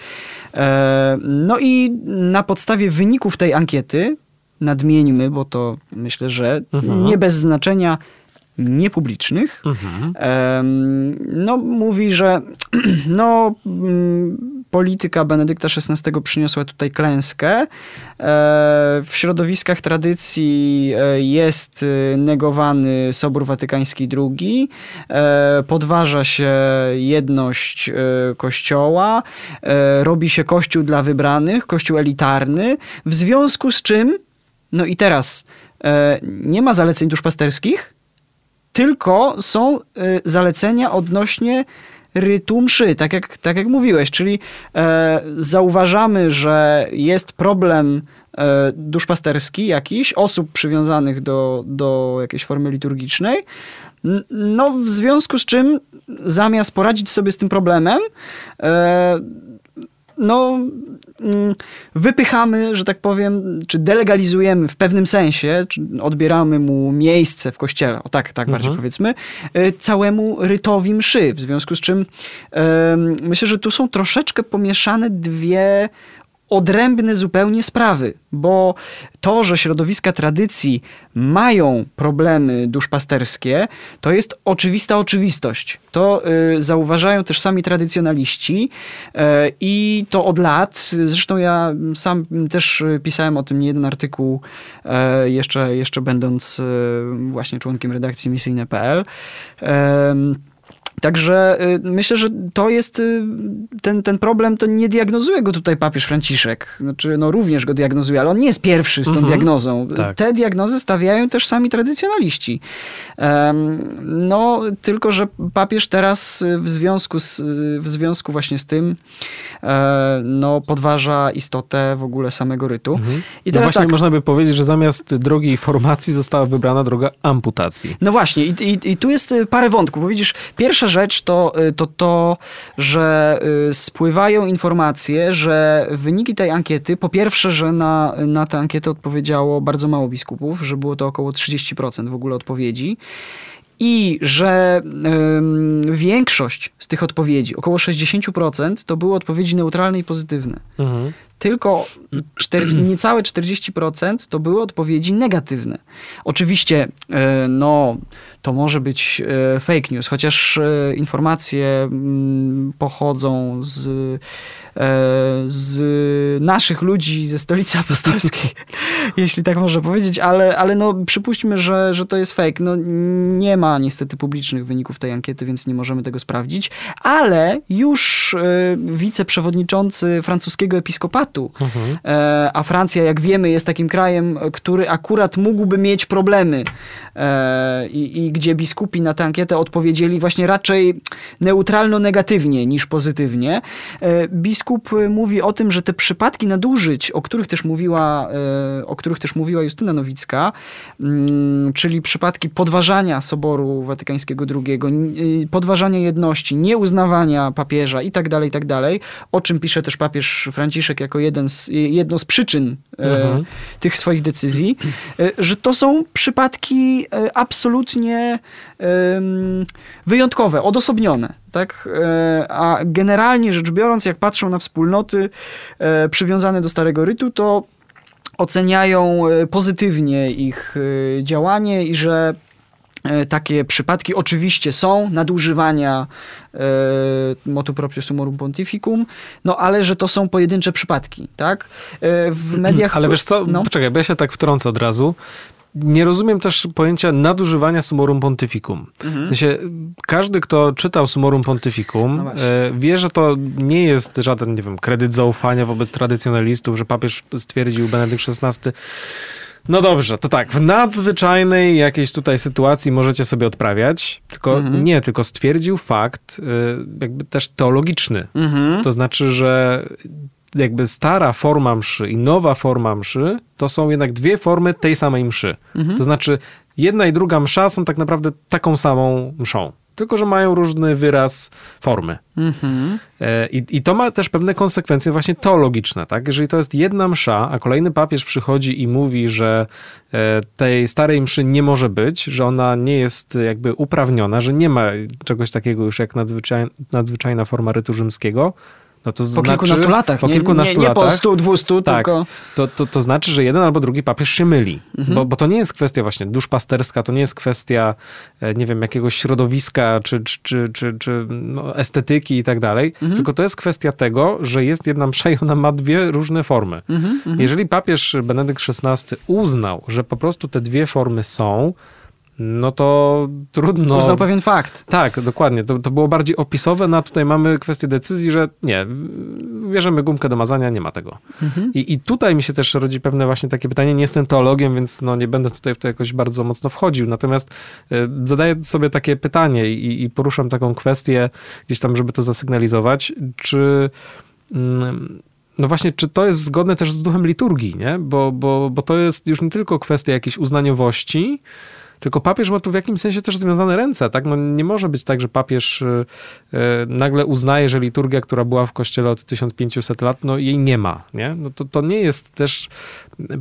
E, no i na podstawie wyników tej ankiety, nadmieńmy, bo to myślę, że mhm. nie bez znaczenia, niepublicznych, mhm. no mówi, że [CLEARS THROAT] no mm, polityka Benedykta XVI przyniosła tutaj klęskę. E, w środowiskach tradycji e, jest e, negowany Sobór Watykański II, podważa się jedność Kościoła, robi się Kościół dla wybranych, Kościół elitarny, w związku z czym, no i teraz, nie ma zaleceń duszpasterskich, tylko są zalecenia odnośnie rytu mszy, tak jak, tak jak mówiłeś, czyli e, zauważamy, że jest problem e, duszpasterski jakiś, osób przywiązanych do, do jakiejś formy liturgicznej, no, w związku z czym zamiast poradzić sobie z tym problemem, e, no, mm, wypychamy, że tak powiem, czy delegalizujemy w pewnym sensie, czy odbieramy mu miejsce w kościele, o tak, tak mhm. bardziej powiedzmy, e, całemu rytowi mszy. W związku z czym myślę, że tu są troszeczkę pomieszane dwie odrębne zupełnie sprawy, bo to, że środowiska tradycji mają problemy duszpasterskie, to jest oczywista oczywistość. To y, zauważają też sami tradycjonaliści y, i to od lat. Zresztą ja sam też pisałem o tym nie jeden artykuł, y, jeszcze, jeszcze będąc y, właśnie członkiem redakcji misyjne.pl. Także y, myślę, że to jest y, ten, ten problem, to nie diagnozuje go tutaj papież Franciszek. Znaczy, no również go diagnozuje, ale on nie jest pierwszy z tą mhm. diagnozą. Tak. Te diagnozy stawiają też sami tradycjonaliści. No, tylko, że papież teraz w związku, z, w związku właśnie z tym e, no, podważa istotę w ogóle samego rytu. Mhm. I no teraz no właśnie tak, można by powiedzieć, że zamiast drogi formacji została wybrana droga amputacji. No właśnie i, i, i tu jest parę wątków, bo widzisz, pierwsza Pierwsza rzecz to, y, to to, że y, spływają informacje, że wyniki tej ankiety, po pierwsze, że na, na tę ankietę odpowiedziało bardzo mało biskupów, że było to około 30% w ogóle odpowiedzi i że większość z tych odpowiedzi, około 60%, to były odpowiedzi neutralne i pozytywne. Mhm. Tylko [CLEARS THROAT] 4, niecałe 40% to były odpowiedzi negatywne. Oczywiście, y, no to może być e, fake news, chociaż e, informacje mm, pochodzą z, e, z naszych ludzi ze stolicy [LAUGHS] apostolskiej, jeśli tak można powiedzieć, ale, ale no przypuśćmy, że, że to jest fake. No, nie ma niestety publicznych wyników tej ankiety, więc nie możemy tego sprawdzić, ale już wiceprzewodniczący francuskiego episkopatu, mhm. a Francja, jak wiemy, jest takim krajem, który akurat mógłby mieć problemy i, i gdzie biskupi na tę ankietę odpowiedzieli właśnie raczej neutralno-negatywnie niż pozytywnie. E, biskup mówi o tym, że te przypadki nadużyć, o których też mówiła, e, o których też mówiła Justyna Nowicka, mm, czyli przypadki podważania Soboru Watykańskiego II, y, podważania jedności, nieuznawania papieża i tak dalej, i tak dalej, o czym pisze też papież Franciszek jako jeden z, jedno z przyczyn e, mhm. tych swoich decyzji, że to są przypadki absolutnie wyjątkowe, odosobnione. Tak? E, a generalnie rzecz biorąc, jak patrzą na wspólnoty e, przywiązane do Starego Rytu, to oceniają e, pozytywnie ich działanie i że takie przypadki oczywiście są nadużywania e, motu proprio sumorum pontificum, no ale że to są pojedyncze przypadki, tak? E, w mediach... Ale wiesz co, no. poczekaj, bo ja się tak wtrącę od razu nie rozumiem też pojęcia nadużywania sumorum pontificum. Mhm. W sensie, każdy, kto czytał sumorum pontificum, no e, wie, że to nie jest żaden, nie wiem, kredyt zaufania wobec tradycjonalistów, że papież stwierdził Benedykt XVI. No dobrze, to tak, w nadzwyczajnej jakiejś tutaj sytuacji możecie sobie odprawiać, tylko mhm. nie, tylko stwierdził fakt, e, jakby też teologiczny. Mhm. To znaczy, że jakby stara forma mszy i nowa forma mszy to są jednak dwie formy tej samej mszy. Mhm. To znaczy jedna i druga msza są tak naprawdę taką samą mszą. Tylko, że mają różny wyraz formy. Mhm. E, I, I to ma też pewne konsekwencje właśnie teologiczne, tak? Jeżeli to jest jedna msza, a kolejny papież przychodzi i mówi, że e, tej starej mszy nie może być, że ona nie jest jakby uprawniona, że nie ma czegoś takiego już jak nadzwyczaj, nadzwyczajna forma rytu rzymskiego, no to po znaczy, kilkunastu latach. Po kilkunastu nie, nie, nie po stu, dwustu, tak, tylko... To, to, to znaczy, że jeden albo drugi papież się myli. Mhm. Bo, bo to nie jest kwestia właśnie duszpasterska, to nie jest kwestia, e, nie wiem, jakiegoś środowiska, czy, czy, czy, czy, czy no, estetyki i tak dalej, mhm. tylko to jest kwestia tego, że jest jedna msza i ona ma dwie różne formy. Mhm, mhm. Jeżeli papież Benedykt XVI uznał, że po prostu te dwie formy są, no to trudno. Uznał pewien fakt. Tak, dokładnie. To, to było bardziej opisowe, no a tutaj mamy kwestię decyzji, że nie, bierzemy gumkę do mazania, nie ma tego. Mhm. I, I tutaj mi się też rodzi pewne właśnie takie pytanie, nie jestem teologiem, więc no nie będę tutaj w to jakoś bardzo mocno wchodził, natomiast y, zadaję sobie takie pytanie i, i poruszam taką kwestię gdzieś tam, żeby to zasygnalizować, czy... Mm, no właśnie, czy to jest zgodne też z duchem liturgii, nie? Bo, bo, bo to jest już nie tylko kwestia jakiejś uznaniowości, tylko papież ma tu w jakimś sensie też związane ręce, tak? No nie może być tak, że papież y, y, nagle uznaje, że liturgia, która była w kościele od 1500 lat, no jej nie ma, nie? No to, to nie jest też,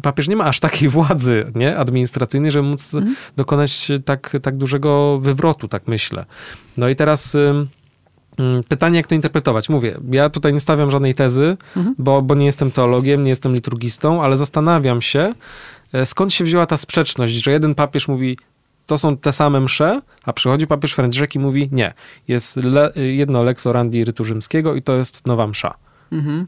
papież nie ma aż takiej [LAUGHS] władzy, nie? Administracyjnej, żeby móc mhm. dokonać tak, tak dużego wywrotu, tak myślę. No i teraz... Mm, pytanie, jak to interpretować? Mówię, ja tutaj nie stawiam żadnej tezy, mhm. bo, bo nie jestem teologiem, nie jestem liturgistą, ale zastanawiam się, skąd się wzięła ta sprzeczność, że jeden papież mówi, to są te same msze, a przychodzi papież Franciszek i mówi, nie, jest le, jedno lex orandi rytu rzymskiego i to jest nowa msza. Mhm.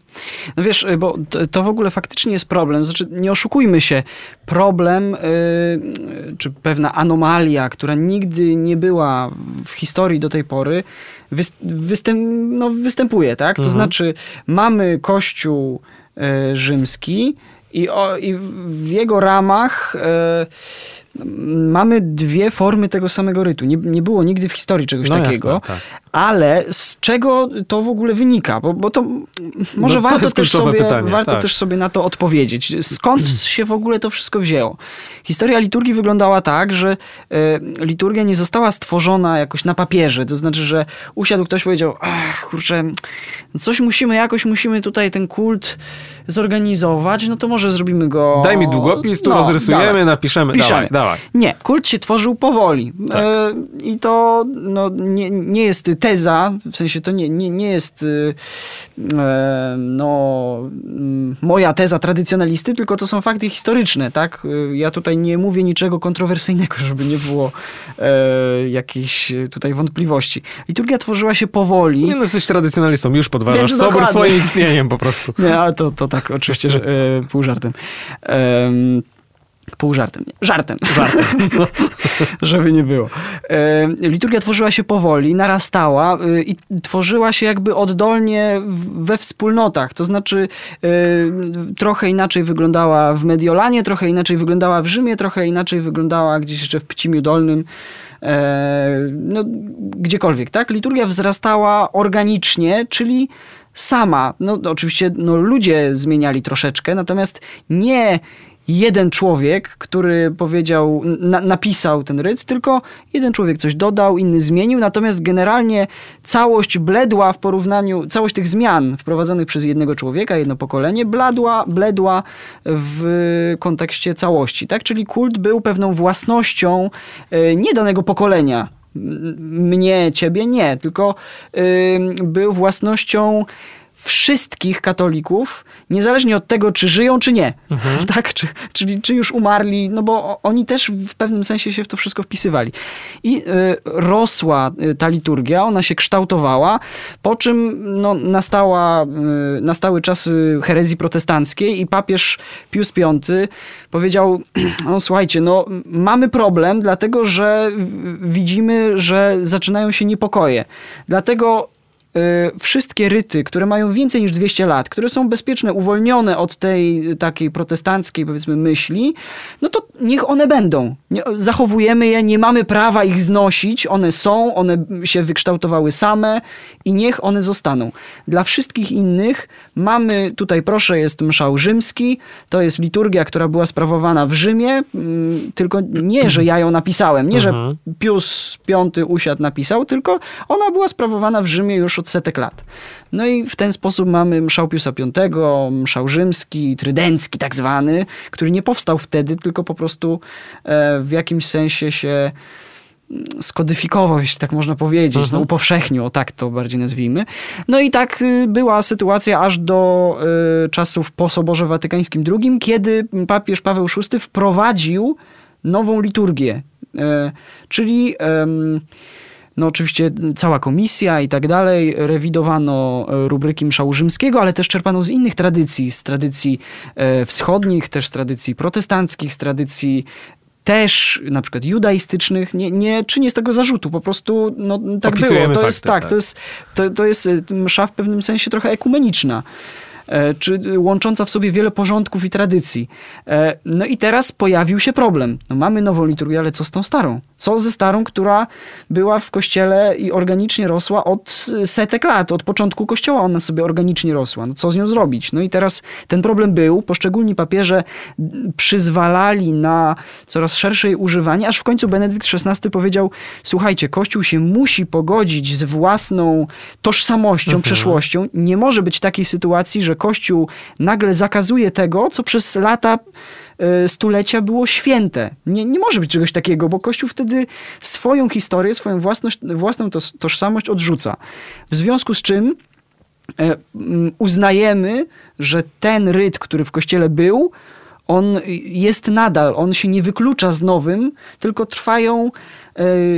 No wiesz, bo to, w ogóle faktycznie jest problem. Znaczy, nie oszukujmy się. Problem, yy, czy pewna anomalia, która nigdy nie była w historii do tej pory, występ, no, występuje, tak? To mhm. znaczy, mamy Kościół yy, rzymski i, o, i w jego ramach yy, mamy dwie formy tego samego rytu. Nie, nie było nigdy w historii czegoś no takiego. Jasne, tak. Ale z czego to w ogóle wynika? Bo, bo to może no, warto, to też sobie, pytanie, warto tak. też sobie na to odpowiedzieć. Skąd się w ogóle to wszystko wzięło? Historia liturgii wyglądała tak, że y, liturgia nie została stworzona jakoś na papierze. To znaczy, że usiadł ktoś powiedział, ach kurczę, coś musimy, jakoś musimy tutaj ten kult zorganizować, no to może zrobimy go... Daj mi długopis, tu no, rozrysujemy, dawaj. napiszemy. Piszemy. Dawaj, dawaj. Nie, kult się tworzył powoli. Tak. E, I to no, nie, nie jest teza, w sensie to nie, nie, nie jest y, e, no, mm, moja teza tradycjonalisty, tylko to są fakty historyczne, tak? Y, ja tutaj nie mówię niczego kontrowersyjnego, [LAUGHS] żeby nie było e, jakiejś tutaj wątpliwości. Liturgia tworzyła się powoli. Nie no, jesteś tradycjonalistą, już podważasz sobor dokładnie. swoim istnieniem po prostu. [LAUGHS] Nie, ale to, to tak, oczywiście, że, pół żartem. Pół żartem. Nie, żartem. Żartem. [LAUGHS] Żeby nie było. E, liturgia tworzyła się powoli, narastała e, i tworzyła się jakby oddolnie we wspólnotach. To znaczy e, trochę inaczej wyglądała w Mediolanie, trochę inaczej wyglądała w Rzymie, trochę inaczej wyglądała gdzieś jeszcze w Pcimiu Dolnym. No, gdziekolwiek, tak? Liturgia wzrastała organicznie, czyli sama. No, oczywiście no, ludzie zmieniali troszeczkę, natomiast nie jeden człowiek, który powiedział, na, napisał ten ryt, tylko jeden człowiek coś dodał, inny zmienił, natomiast generalnie całość bledła w porównaniu, całość tych zmian wprowadzonych przez jednego człowieka, jedno pokolenie, bladła, bledła w kontekście całości, tak? Czyli kult był pewną własnością e, nie danego pokolenia, mnie, ciebie nie, tylko był własnością wszystkich katolików, niezależnie od tego, czy żyją, czy nie. Mhm. [LAUGHS] Tak? Czy, czyli czy już umarli, no bo oni też w pewnym sensie się w to wszystko wpisywali. I y, rosła y, ta liturgia, ona się kształtowała, po czym no, nastała, y, nastały czasy herezji protestanckiej i papież Pius V powiedział, [CLEARS THROAT] no słuchajcie, no mamy problem, dlatego że widzimy, że zaczynają się niepokoje. Dlatego wszystkie ryty, które mają więcej niż 200 lat, które są bezpieczne, uwolnione od tej takiej protestanckiej, powiedzmy, myśli, no to niech one będą. Zachowujemy je, nie mamy prawa ich znosić, one są, one się wykształtowały same i niech one zostaną. Dla wszystkich innych mamy, tutaj proszę, jest mszał rzymski, to jest liturgia, która była sprawowana w Rzymie, mm, tylko nie, że ja ją napisałem, nie, że mhm. Pius V usiadł, napisał, tylko ona była sprawowana w Rzymie już od setek lat. No i w ten sposób mamy mszał Piusa V, mszał rzymski, trydencki tak zwany, który nie powstał wtedy, tylko po prostu e, w jakimś sensie się mm, skodyfikował, jeśli tak można powiedzieć, mhm. no upowszechnił, o tak to bardziej nazwijmy. No i tak y, była sytuacja aż do y, czasów po Soborze Watykańskim II, kiedy papież Paweł VI wprowadził nową liturgię, y, czyli y, no oczywiście cała komisja i tak dalej, rewidowano e, rubryki mszału rzymskiego, ale też czerpano z innych tradycji, z tradycji e, wschodnich, też z tradycji protestanckich, z tradycji też na przykład judaistycznych, nie, nie czynię z tego zarzutu, po prostu no, tak było. To fakty, jest tak, tak, To, jest, to, to jest e, msza w pewnym sensie trochę ekumeniczna. E, czy łącząca w sobie wiele porządków i tradycji. E, no i teraz pojawił się problem. No mamy nową liturgię, ale co z tą starą? Co ze starą, która była w kościele i organicznie rosła od setek lat, od początku kościoła ona sobie organicznie rosła. No co z nią zrobić? No i teraz ten problem był, poszczególni papieże przyzwalali na coraz szersze jej używanie, aż w końcu Benedykt XVI powiedział, słuchajcie, Kościół się musi pogodzić z własną tożsamością, mhm. przeszłością. Nie może być takiej sytuacji, że Kościół nagle zakazuje tego, co przez lata e, stulecia było święte. Nie, nie może być czegoś takiego, bo Kościół wtedy swoją historię, swoją własność, własną tożsamość odrzuca. W związku z czym e, uznajemy, że ten ryt, który w Kościele był, on jest nadal, on się nie wyklucza z nowym, tylko trwają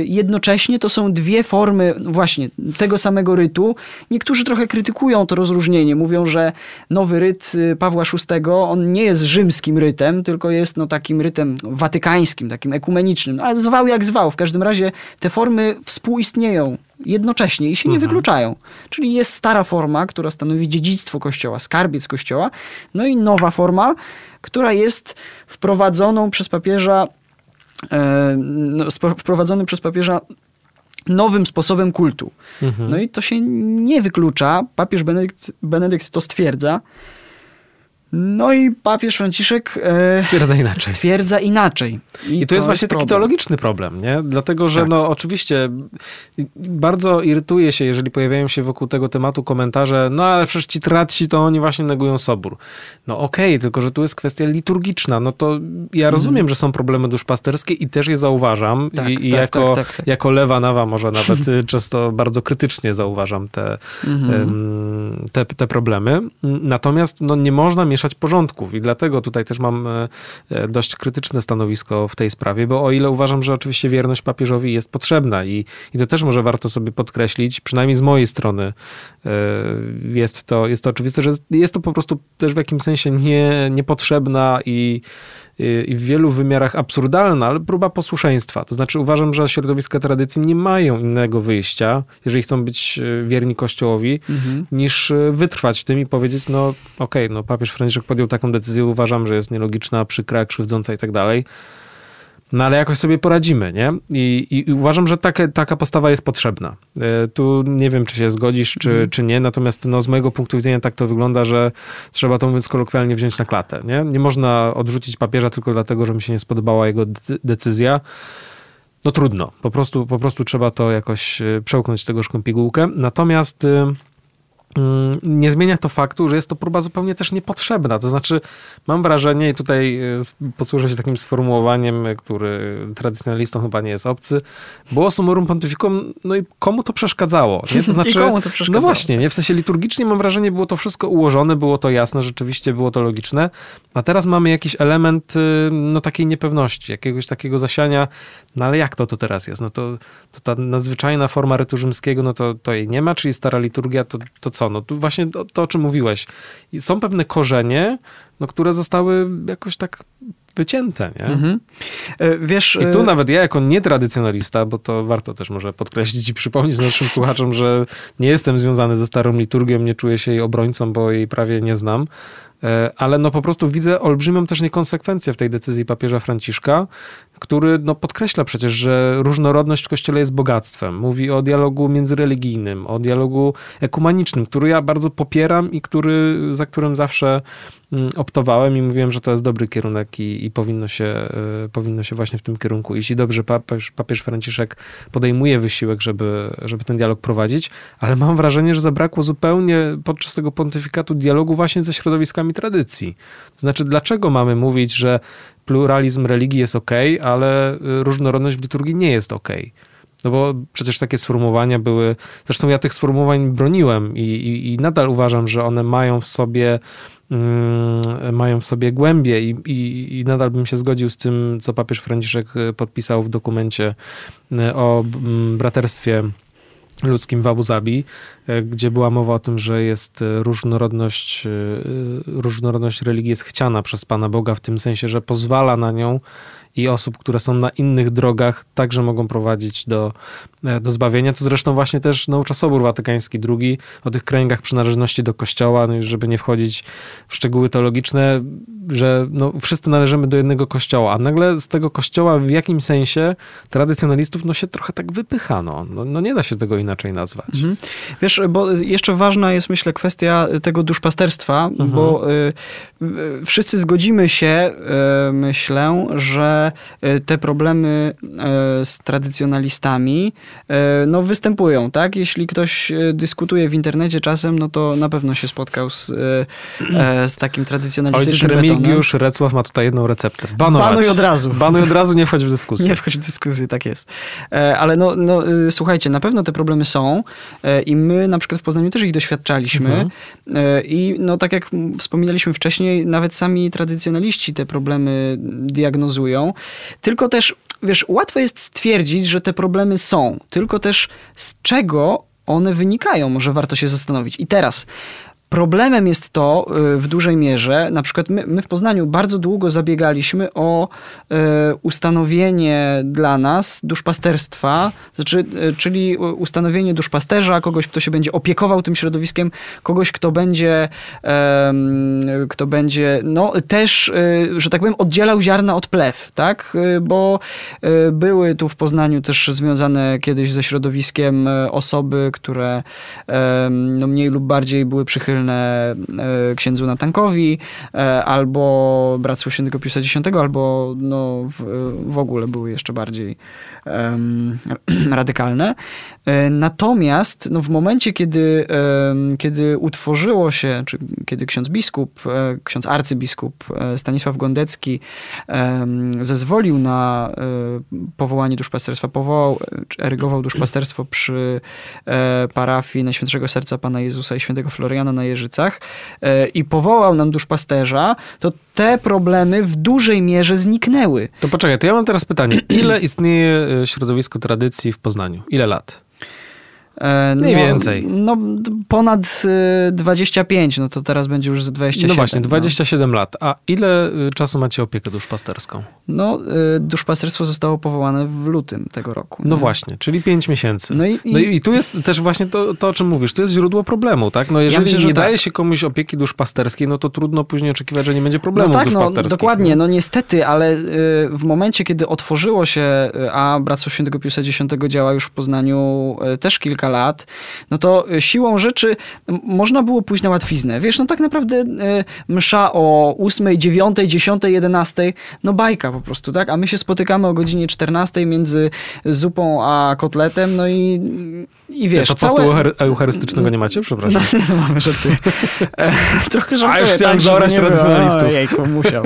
jednocześnie. To są dwie formy właśnie tego samego rytu. Niektórzy trochę krytykują to rozróżnienie. Mówią, że nowy ryt y, Pawła VI, on nie jest rzymskim rytem, tylko jest no, takim rytem watykańskim, takim ekumenicznym. Ale zwał jak zwał. W każdym razie te formy współistnieją jednocześnie i się nie mhm. wykluczają. Czyli jest stara forma, która stanowi dziedzictwo Kościoła, skarbiec Kościoła, no i nowa forma, która jest wprowadzoną przez papieża e, no, wprowadzonym przez papieża nowym sposobem kultu. Mhm. No i to się nie wyklucza. Papież Benedykt, Benedykt to stwierdza. No i papież Franciszek e, stwierdza inaczej. Stwierdza inaczej. I, I to, jest właśnie taki teologiczny problem, nie? Dlatego, że tak. no oczywiście bardzo irytuje się, jeżeli pojawiają się wokół tego tematu komentarze, no ale przecież ci traci to oni właśnie negują sobór. No okej, okay, tylko że tu jest kwestia liturgiczna. No to ja mhm. rozumiem, że są problemy duszpasterskie i też je zauważam. Tak, I, i tak, jako, tak, tak, tak. jako lewa nawa może nawet [LAUGHS] często bardzo krytycznie zauważam te, mhm. te, te problemy. Natomiast no nie można mieszać mieszać porządków i dlatego tutaj też mam e, e, dość krytyczne stanowisko w tej sprawie, bo o ile uważam, że oczywiście wierność papieżowi jest potrzebna i, i to też może warto sobie podkreślić, przynajmniej z mojej strony e, jest to, jest to oczywiste, że jest to po prostu też w jakimś sensie nie, niepotrzebna i i w wielu wymiarach absurdalna, ale próba posłuszeństwa. To znaczy uważam, że środowiska tradycji nie mają innego wyjścia, jeżeli chcą być e, wierni Kościołowi, mhm. niż e, wytrwać w tym i powiedzieć, no okej, okay, no papież Franciszek podjął taką decyzję, uważam, że jest nielogiczna, przykra, krzywdząca i tak dalej. No ale jakoś sobie poradzimy, nie? I, i uważam, że taka, taka postawa jest potrzebna. E, tu nie wiem, czy się zgodzisz, czy, mm. czy nie, natomiast no, z mojego punktu widzenia tak to wygląda, że trzeba to mówiąc kolokwialnie wziąć na klatę, nie? Nie można odrzucić papieża tylko dlatego, że mi się nie spodobała jego decyzja. No trudno, po prostu, po prostu trzeba to jakoś e, przełknąć tego szką pigułkę. Natomiast Mm, nie zmienia to faktu, że jest to próba zupełnie też niepotrzebna. To znaczy, mam wrażenie, i tutaj e, posłużę się takim sformułowaniem, który tradycjonalistom chyba nie jest obcy, było summorum pontificum, no i komu to przeszkadzało? Nie? To [LAUGHS] znaczy, I komu to przeszkadzało? No właśnie, nie? w sensie liturgicznie mam wrażenie, było to wszystko ułożone, było to jasne, rzeczywiście było to logiczne, a teraz mamy jakiś element y, no, takiej niepewności, jakiegoś takiego zasiania, no ale jak to to teraz jest? No to, to ta nadzwyczajna forma rytu rzymskiego, no to, to jej nie ma, czyli stara liturgia, to, to co? No tu właśnie to, to o czym mówiłeś. Są pewne korzenie, no, które zostały jakoś tak wycięte, nie? Mhm. E, wiesz... I tu e, nawet ja jako nietradycjonalista, bo to warto też może podkreślić i przypomnieć naszym słuchaczom, że nie jestem związany ze starą liturgią, nie czuję się jej obrońcą, bo jej prawie nie znam, e, ale no po prostu widzę olbrzymią też niekonsekwencję w tej decyzji papieża Franciszka, który no, podkreśla przecież, że różnorodność w Kościele jest bogactwem. Mówi o dialogu międzyreligijnym, o dialogu ekumenicznym, który ja bardzo popieram i który, za którym zawsze mm, optowałem i mówiłem, że to jest dobry kierunek i, i powinno, się, y, powinno się właśnie w tym kierunku iść. I dobrze papież, papież Franciszek podejmuje wysiłek, żeby, żeby ten dialog prowadzić, ale mam wrażenie, że zabrakło zupełnie podczas tego pontyfikatu dialogu właśnie ze środowiskami tradycji. To znaczy, dlaczego mamy mówić, że pluralizm religii jest ok, ale y, różnorodność w liturgii nie jest ok. No bo przecież takie sformułowania były, zresztą ja tych sformułowań broniłem i, i, i nadal uważam, że one mają w sobie mm, mają w sobie głębie i, i, i, nadal bym się zgodził z tym, co papież Franciszek y, podpisał w dokumencie y, o mm, braterstwie ludzkim w Abu Zabi, e, gdzie była mowa o tym, że jest e, różnorodność, e, różnorodność religii jest chciana przez Pana Boga w tym sensie, że pozwala na nią i osób, które są na innych drogach, także mogą prowadzić do, do zbawienia. To zresztą właśnie też naucza Sobór Watykański II o tych kręgach przynależności do Kościoła, no już żeby nie wchodzić w szczegóły teologiczne, że no, wszyscy należymy do jednego kościoła, a nagle z tego kościoła w jakimś sensie tradycjonalistów no, się trochę tak wypychano. No, no nie da się tego inaczej nazwać. Mhm. Wiesz, bo jeszcze ważna jest, myślę, kwestia tego duszpasterstwa, Mhm. bo y, y, wszyscy zgodzimy się, y, myślę, że y, te problemy y, z tradycjonalistami y, no, występują, tak? Jeśli ktoś y, dyskutuje w internecie czasem, no to na pewno się spotkał z, y, e, z takim tradycjonalistycznym. Remigiusz Recław ma tutaj jedną receptę. Banować. Banuj od razu. [LAUGHS] Banuj od razu, nie wchodź w dyskusję. Nie wchodź w dyskusję, tak jest. E, Ale no, no, y, słuchajcie, na pewno te problemy są e, i my na przykład w Poznaniu też ich doświadczaliśmy. Mhm. E, I no tak jak wspominaliśmy wcześniej, nawet sami tradycjonaliści te problemy diagnozują. Tylko też, wiesz, łatwo jest stwierdzić, że te problemy są. Tylko też z czego one wynikają, może warto się zastanowić. I teraz Problemem jest to y, w dużej mierze, na przykład my, my w Poznaniu bardzo długo zabiegaliśmy o y, ustanowienie dla nas duszpasterstwa, znaczy, y, czyli ustanowienie duszpasterza, kogoś, kto się będzie opiekował tym środowiskiem, kogoś, kto będzie, kto będzie no, też, że tak powiem, oddzielał ziarna od plew, tak? Bo były tu w Poznaniu też związane kiedyś ze środowiskiem osoby, które no, mniej lub bardziej były przychylne e, księdzu Natankowi, e, albo Bractwu Świętego Piusa X, albo no, w, w ogóle były jeszcze bardziej em, [CLEARS THROAT] radykalne. E, Natomiast no, w momencie, kiedy, kiedy utworzyło się, czy kiedy ksiądz biskup, e, ksiądz arcybiskup e, Stanisław Gondecki zezwolił na powołanie duszpasterstwa, powołał, czy erygował duszpasterstwo przy parafii Najświętszego Serca Pana Jezusa i Świętego Floriana na Jeżycach i powołał nam duszpasterza, to te problemy w dużej mierze zniknęły. To poczekaj, to ja mam teraz pytanie. Ile istnieje środowisko tradycji w Poznaniu? Ile lat? E, Mniej no, więcej. No ponad e, 25, no to teraz będzie już z 27. No właśnie, 27 lat. A ile y, czasu macie opiekę duszpasterską? No, e, duszpasterstwo zostało powołane w lutym tego roku. No nie? właśnie, czyli 5 miesięcy. No i, i, No i, tu jest też właśnie to, to, o czym mówisz. To jest źródło problemu, tak? No jeżeli myślę, że nie tak. daje się komuś opieki duszpasterskiej, no to trudno później oczekiwać, że nie będzie no problemu tak, no, dokładnie, nie? no niestety, ale y, w momencie, kiedy otworzyło się, y, a Bractwo Świętego Piusa X działa już w Poznaniu y, też kilka lat, no to y, siłą rzeczy można było pójść na łatwiznę. Wiesz, no tak naprawdę y, msza o 8, 9, 10, 11, no bajka po prostu, tak? A my się spotykamy o godzinie 14 między zupą a kotletem, no i, i wiesz, to całe... postu euchary- eucharystycznego nie macie? Przepraszam. No, mamy [LAUGHS] żartuję. E, Trochę żartuję. już chciałem tak, zaorać nie było. tradycjonalistów. Ojejku, musiał.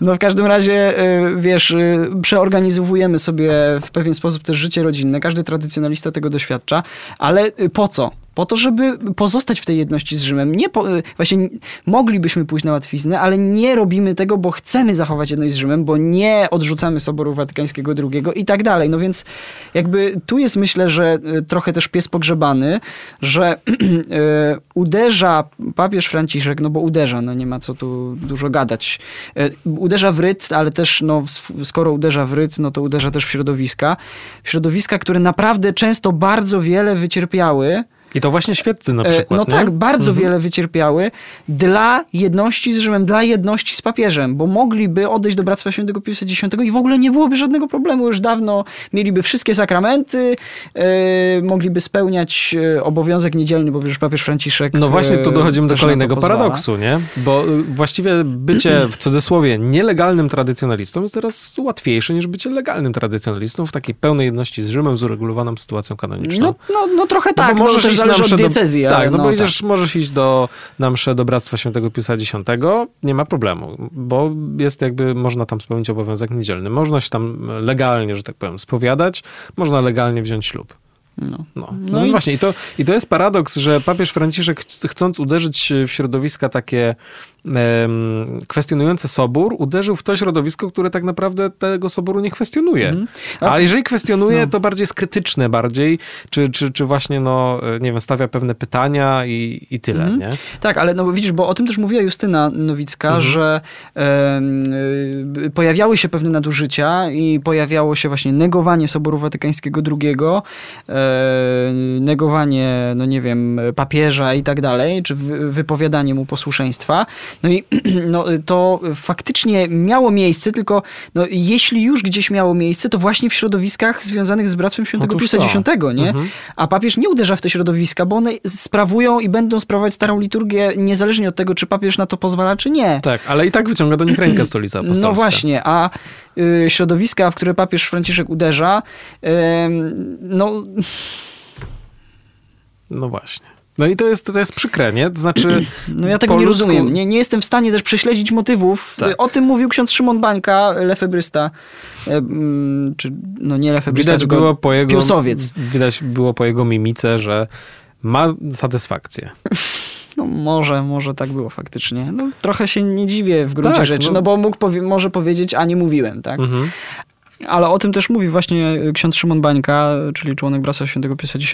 No w każdym razie, e, wiesz, e, przeorganizowujemy sobie w pewien sposób też życie rodzinne. Każdy tradycjonalista tego doświadcza, ale po co? Po to, żeby pozostać w tej jedności z Rzymem. Nie po, e, właśnie moglibyśmy pójść na łatwiznę, ale nie robimy tego, bo chcemy zachować jedność z Rzymem, bo nie odrzucamy Soboru Watykańskiego II i tak dalej. No więc jakby tu jest myślę, że e, trochę też pies pogrzebany, że e, [CLEARS THROAT] uderza papież Franciszek, no bo uderza, no nie ma co tu dużo gadać. Uderza w ryt, ale też no, skoro uderza w ryt, no to uderza też w środowiska. W środowiska, które naprawdę często bardzo wiele wycierpiały. I to właśnie świeccy na E, przykład, No nie? tak, bardzo Mhm. wiele wycierpiały dla jedności z Rzymem, dla jedności z papieżem, bo mogliby odejść do Bractwa Świętego Piusa X i w ogóle nie byłoby żadnego problemu. Już dawno mieliby wszystkie sakramenty, e, mogliby spełniać e, obowiązek niedzielny, bo przecież papież Franciszek No właśnie, tu dochodzimy do kolejnego paradoksu, nie? Bo y, właściwie bycie w cudzysłowie nielegalnym tradycjonalistą jest teraz łatwiejsze niż bycie legalnym tradycjonalistą w takiej pełnej jedności z Rzymem, z uregulowaną sytuacją kanoniczną. No, no, no trochę No tak, bo no, możesz też iść na mszę od do- diecezji. Tak, ale no bo tak. idziesz, możesz iść do, na mszę do Bractwa Świętego Piusa X, nie ma problemu, bo jest jakby, można tam spełnić obowiązek niedzielny. Można się tam legalnie, że tak powiem, spowiadać, można legalnie wziąć ślub. No. No, no, No więc i- właśnie, i to, i to jest paradoks, że papież Franciszek, ch- chcąc uderzyć w środowiska takie kwestionujące Sobór, uderzył w to środowisko, które tak naprawdę tego Soboru nie kwestionuje. Mhm. A- A jeżeli kwestionuje, No. to bardziej jest krytyczne bardziej, czy, czy, czy właśnie, no, nie wiem, stawia pewne pytania i, i tyle, Mhm. nie? Tak, ale no widzisz, bo o tym też mówiła Justyna Nowicka, Mhm. że y, pojawiały się pewne nadużycia i pojawiało się właśnie negowanie Soboru Watykańskiego II, e, negowanie, no nie wiem, papieża i tak dalej, czy wy, wypowiadanie mu posłuszeństwa. No i [CLEARS THROAT] no, to faktycznie miało miejsce, tylko no, jeśli już gdzieś miało miejsce, to właśnie w środowiskach związanych z Bractwem Świętego Piusa. X, nie? Mhm. A papież nie uderza w te środowiska, bo one sprawują i będą sprawować starą liturgię niezależnie od tego, czy papież na to pozwala, czy nie. Tak, ale i tak wyciąga do nich rękę stolica apostolska. No właśnie, a y, środowiska, w które papież Franciszek uderza, ym, no No właśnie. No i to jest, to jest przykre, nie? To znaczy... [CLEARS THROAT] No ja tego nie ludzku- rozumiem. Nie, nie jestem w stanie też prześledzić motywów. Tak. O tym mówił ksiądz Szymon Bańka, lefebrysta. E, mm, Czy, no nie lefebrysta, Widać było po jego... piusowiec. Widać było po jego mimice, że ma satysfakcję. [LAUGHS] No może, może tak było faktycznie. No, trochę się nie dziwię w gruncie Tak, rzeczy, no. no, bo mógł powie, może powiedzieć, a nie mówiłem, tak? Mhm. Ale o tym też mówi właśnie ksiądz Szymon Bańka, czyli członek Bractwa Świętego Piusa X,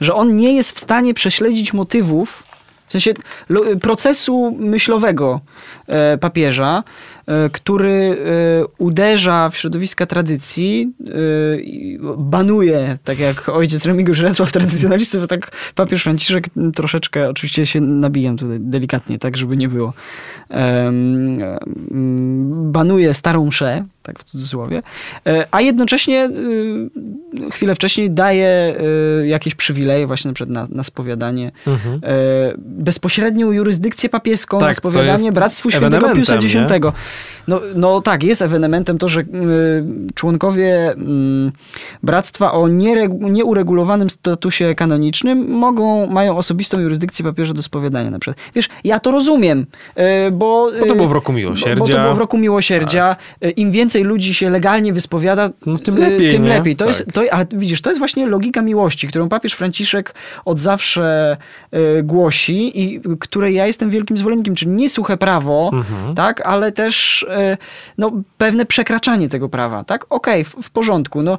że on nie jest w stanie prześledzić motywów, w sensie lo- procesu myślowego e, papieża, e, który e, uderza w środowiska tradycji, banuje, tak jak ojciec Remigiusz Recław tradycjonalistów, tak papież Franciszek troszeczkę, oczywiście się nabijam tutaj delikatnie, tak żeby nie było, banuje starą mszę, tak w cudzysłowie, e, a jednocześnie y, chwilę wcześniej daje y, jakieś przywileje właśnie na przykład na, na spowiadanie, Mhm. e, bezpośrednią jurysdykcję papieską Tak, na spowiadanie Bractwu Świętego Piusa X. No, no tak, jest ewenementem to, że członkowie y, bractwa o nieuregulowanym statusie kanonicznym mogą, mają osobistą jurysdykcję papieża do spowiadania na przykład. Wiesz, ja to rozumiem, bo... Bo to było w roku bo, miłosierdzia. bo to było w roku miłosierdzia. Y, Im więcej ludzi się legalnie wyspowiada, No, tym y, lepiej, Tym nie? lepiej. To Tak. jest, to, ale widzisz, to jest właśnie logika miłości, którą papież Franciszek od zawsze y, głosi i której ja jestem wielkim zwolennikiem, czyli nie suche prawo, Mhm. tak, ale też y, no, pewne przekraczanie tego prawa, tak? Okej, w, w porządku. No,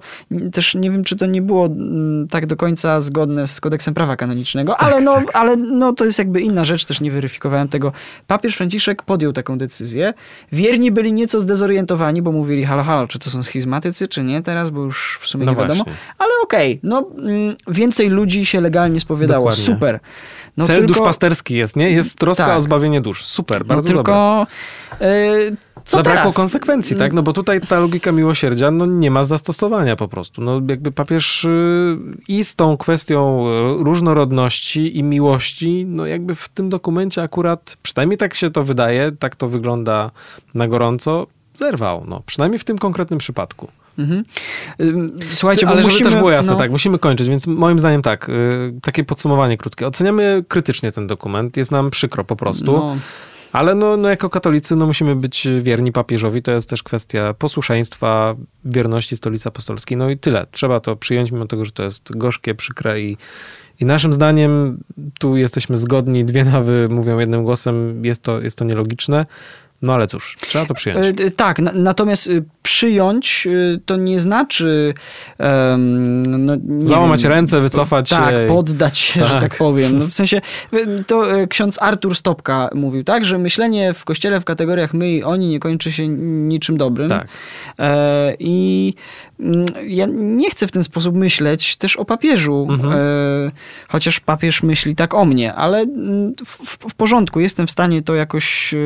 też nie wiem, czy to nie było mm, tak do końca zgodne z kodeksem prawa kanonicznego, ale, no, ale no, to jest jakby inna rzecz, też nie weryfikowałem tego. Papież Franciszek podjął taką decyzję. Wierni byli nieco zdezorientowani, bo mówili, halo, halo, czy to są schizmatycy, czy nie teraz, bo już w sumie No nie wiadomo. właśnie. Ale okej, no mm, więcej ludzi się legalnie spowiadało. Dokładnie. Super. No, Cel tylko, duszpasterski jest, nie? Jest troska Tak. o zbawienie dusz. Super, no, bardzo dobre. tylko y, co Zabrakło teraz? konsekwencji, tak? No bo tutaj ta logika miłosierdzia no, nie ma zastosowania po prostu. No jakby papież y, i z tą kwestią różnorodności i miłości, no jakby w tym dokumencie akurat, przynajmniej tak się to wydaje, tak to wygląda na gorąco, zerwał. No, przynajmniej w tym konkretnym przypadku. Mhm. Słuchajcie, Ale bo żeby musimy, też było jasne, no, tak, musimy kończyć, więc moim zdaniem tak, y, takie podsumowanie krótkie. Oceniamy krytycznie ten dokument, jest nam przykro po prostu. No, Ale no, no jako katolicy no musimy być wierni papieżowi. To jest też kwestia posłuszeństwa, wierności stolicy apostolskiej. No i tyle. Trzeba to przyjąć, mimo tego, że to jest gorzkie, przykre i, i naszym zdaniem tu jesteśmy zgodni. Dwie nawy mówią jednym głosem. Jest to, jest to nielogiczne. No ale cóż, trzeba to przyjąć. Y, Tak, na, natomiast y, przyjąć y, to nie znaczy no, nie Załamać wiem, ręce, wycofać się Tak, poddać się, że Tak. tak powiem. No, w sensie [LAUGHS] y, to ksiądz Artur Stopka mówił, tak, że myślenie w kościele w kategoriach my i oni nie kończy się niczym dobrym. Tak. E, I mm, ja nie chcę w ten sposób myśleć też o papieżu, Mhm. e, chociaż papież myśli tak o mnie, ale mm, w, w- porządku, jestem w stanie to jakoś e,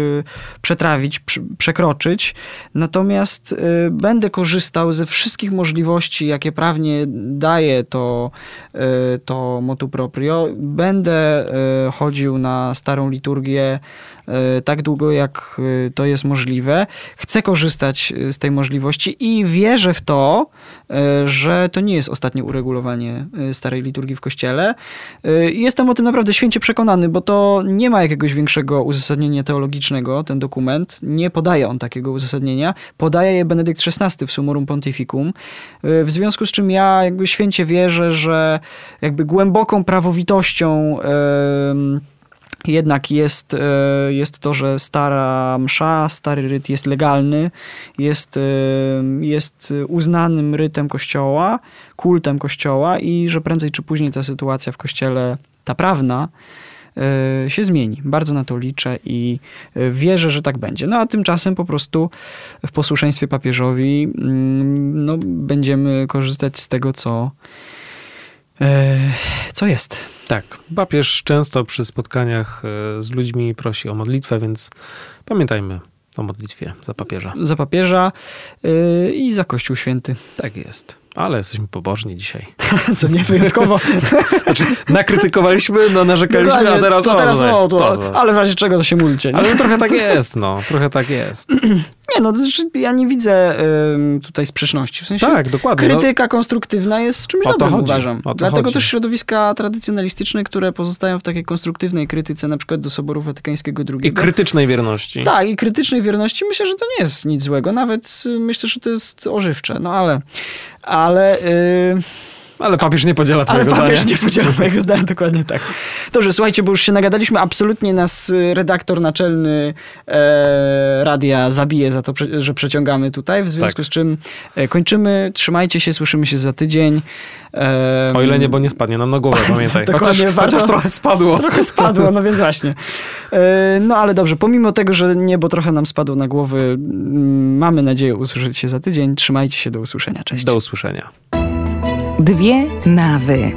przetrawić, przekroczyć. Natomiast e, będę korzystał ze wszystkich możliwości, jakie prawnie daje to, e, to motu proprio. Będę e, chodził na starą liturgię tak długo, jak e, to jest możliwe. Chcę korzystać e, z tej możliwości i wierzę w to, e, że to nie jest ostatnie uregulowanie e, starej liturgii w Kościele. E, Jestem o tym naprawdę święcie przekonany, bo to nie ma jakiegoś większego uzasadnienia teologicznego, ten dokument. Nie podaje on takiego uzasadnienia. Podaje je Benedykt XVI w Summorum Pontificum. E, W związku z czym ja jakby święcie wierzę, że jakby głęboką prawowitością em, jednak jest, e, jest to, że stara msza, stary ryt jest legalny, jest, e, jest uznanym rytem kościoła, kultem kościoła i że prędzej czy później ta sytuacja w kościele, ta prawna, e, się zmieni. Bardzo na to liczę i wierzę, że tak będzie. No a tymczasem po prostu w posłuszeństwie papieżowi mm, no, będziemy korzystać z tego, co, co jest. Tak, papież często przy spotkaniach e, z ludźmi prosi o modlitwę, więc pamiętajmy o modlitwie za papieża. Za papieża yy, i za Kościół Święty. Tak jest. Ale jesteśmy pobożni dzisiaj. [LAUGHS] Co nie wyjątkowo. [LAUGHS] Znaczy, nakrytykowaliśmy, no narzekaliśmy, a Dokładnie, teraz to teraz o, o, to, to. Ale w razie czego to się. Nie? Ale no, trochę tak jest, no. Trochę tak jest. [CLEARS THROAT] Nie, no znaczy, ja nie widzę ym, tutaj sprzeczności. W sensie Tak, dokładnie. No, krytyka konstruktywna jest czymś O dobrym, chodzi, uważam. Dlatego chodzi. też środowiska tradycjonalistyczne, które pozostają w takiej konstruktywnej krytyce, na przykład do Soboru Watykańskiego II. I krytycznej wierności. Tak, i krytycznej wierności myślę, że to nie jest nic złego. Nawet y, myślę, że to jest ożywcze. No ale... Ale... Yy... Ale papież nie podziela Ale twojego papież zdania. nie podziela mojego zdania, dokładnie tak. Dobrze, słuchajcie, bo już się nagadaliśmy, absolutnie nas y, redaktor naczelny e, radia zabije za to, że przeciągamy tutaj, w związku Tak. z czym e, kończymy. Trzymajcie się, słyszymy się za tydzień. E, O ile niebo nie spadnie nam na głowę, [LAUGHS] pamiętaj. Chociaż, warto- chociaż trochę spadło. [LAUGHS] Trochę spadło, no więc właśnie. E, No ale dobrze, pomimo tego, że niebo trochę nam spadło na głowy, mm, mamy nadzieję usłyszeć się za tydzień. Trzymajcie się, do usłyszenia. Cześć. Do usłyszenia. Dwie nawy.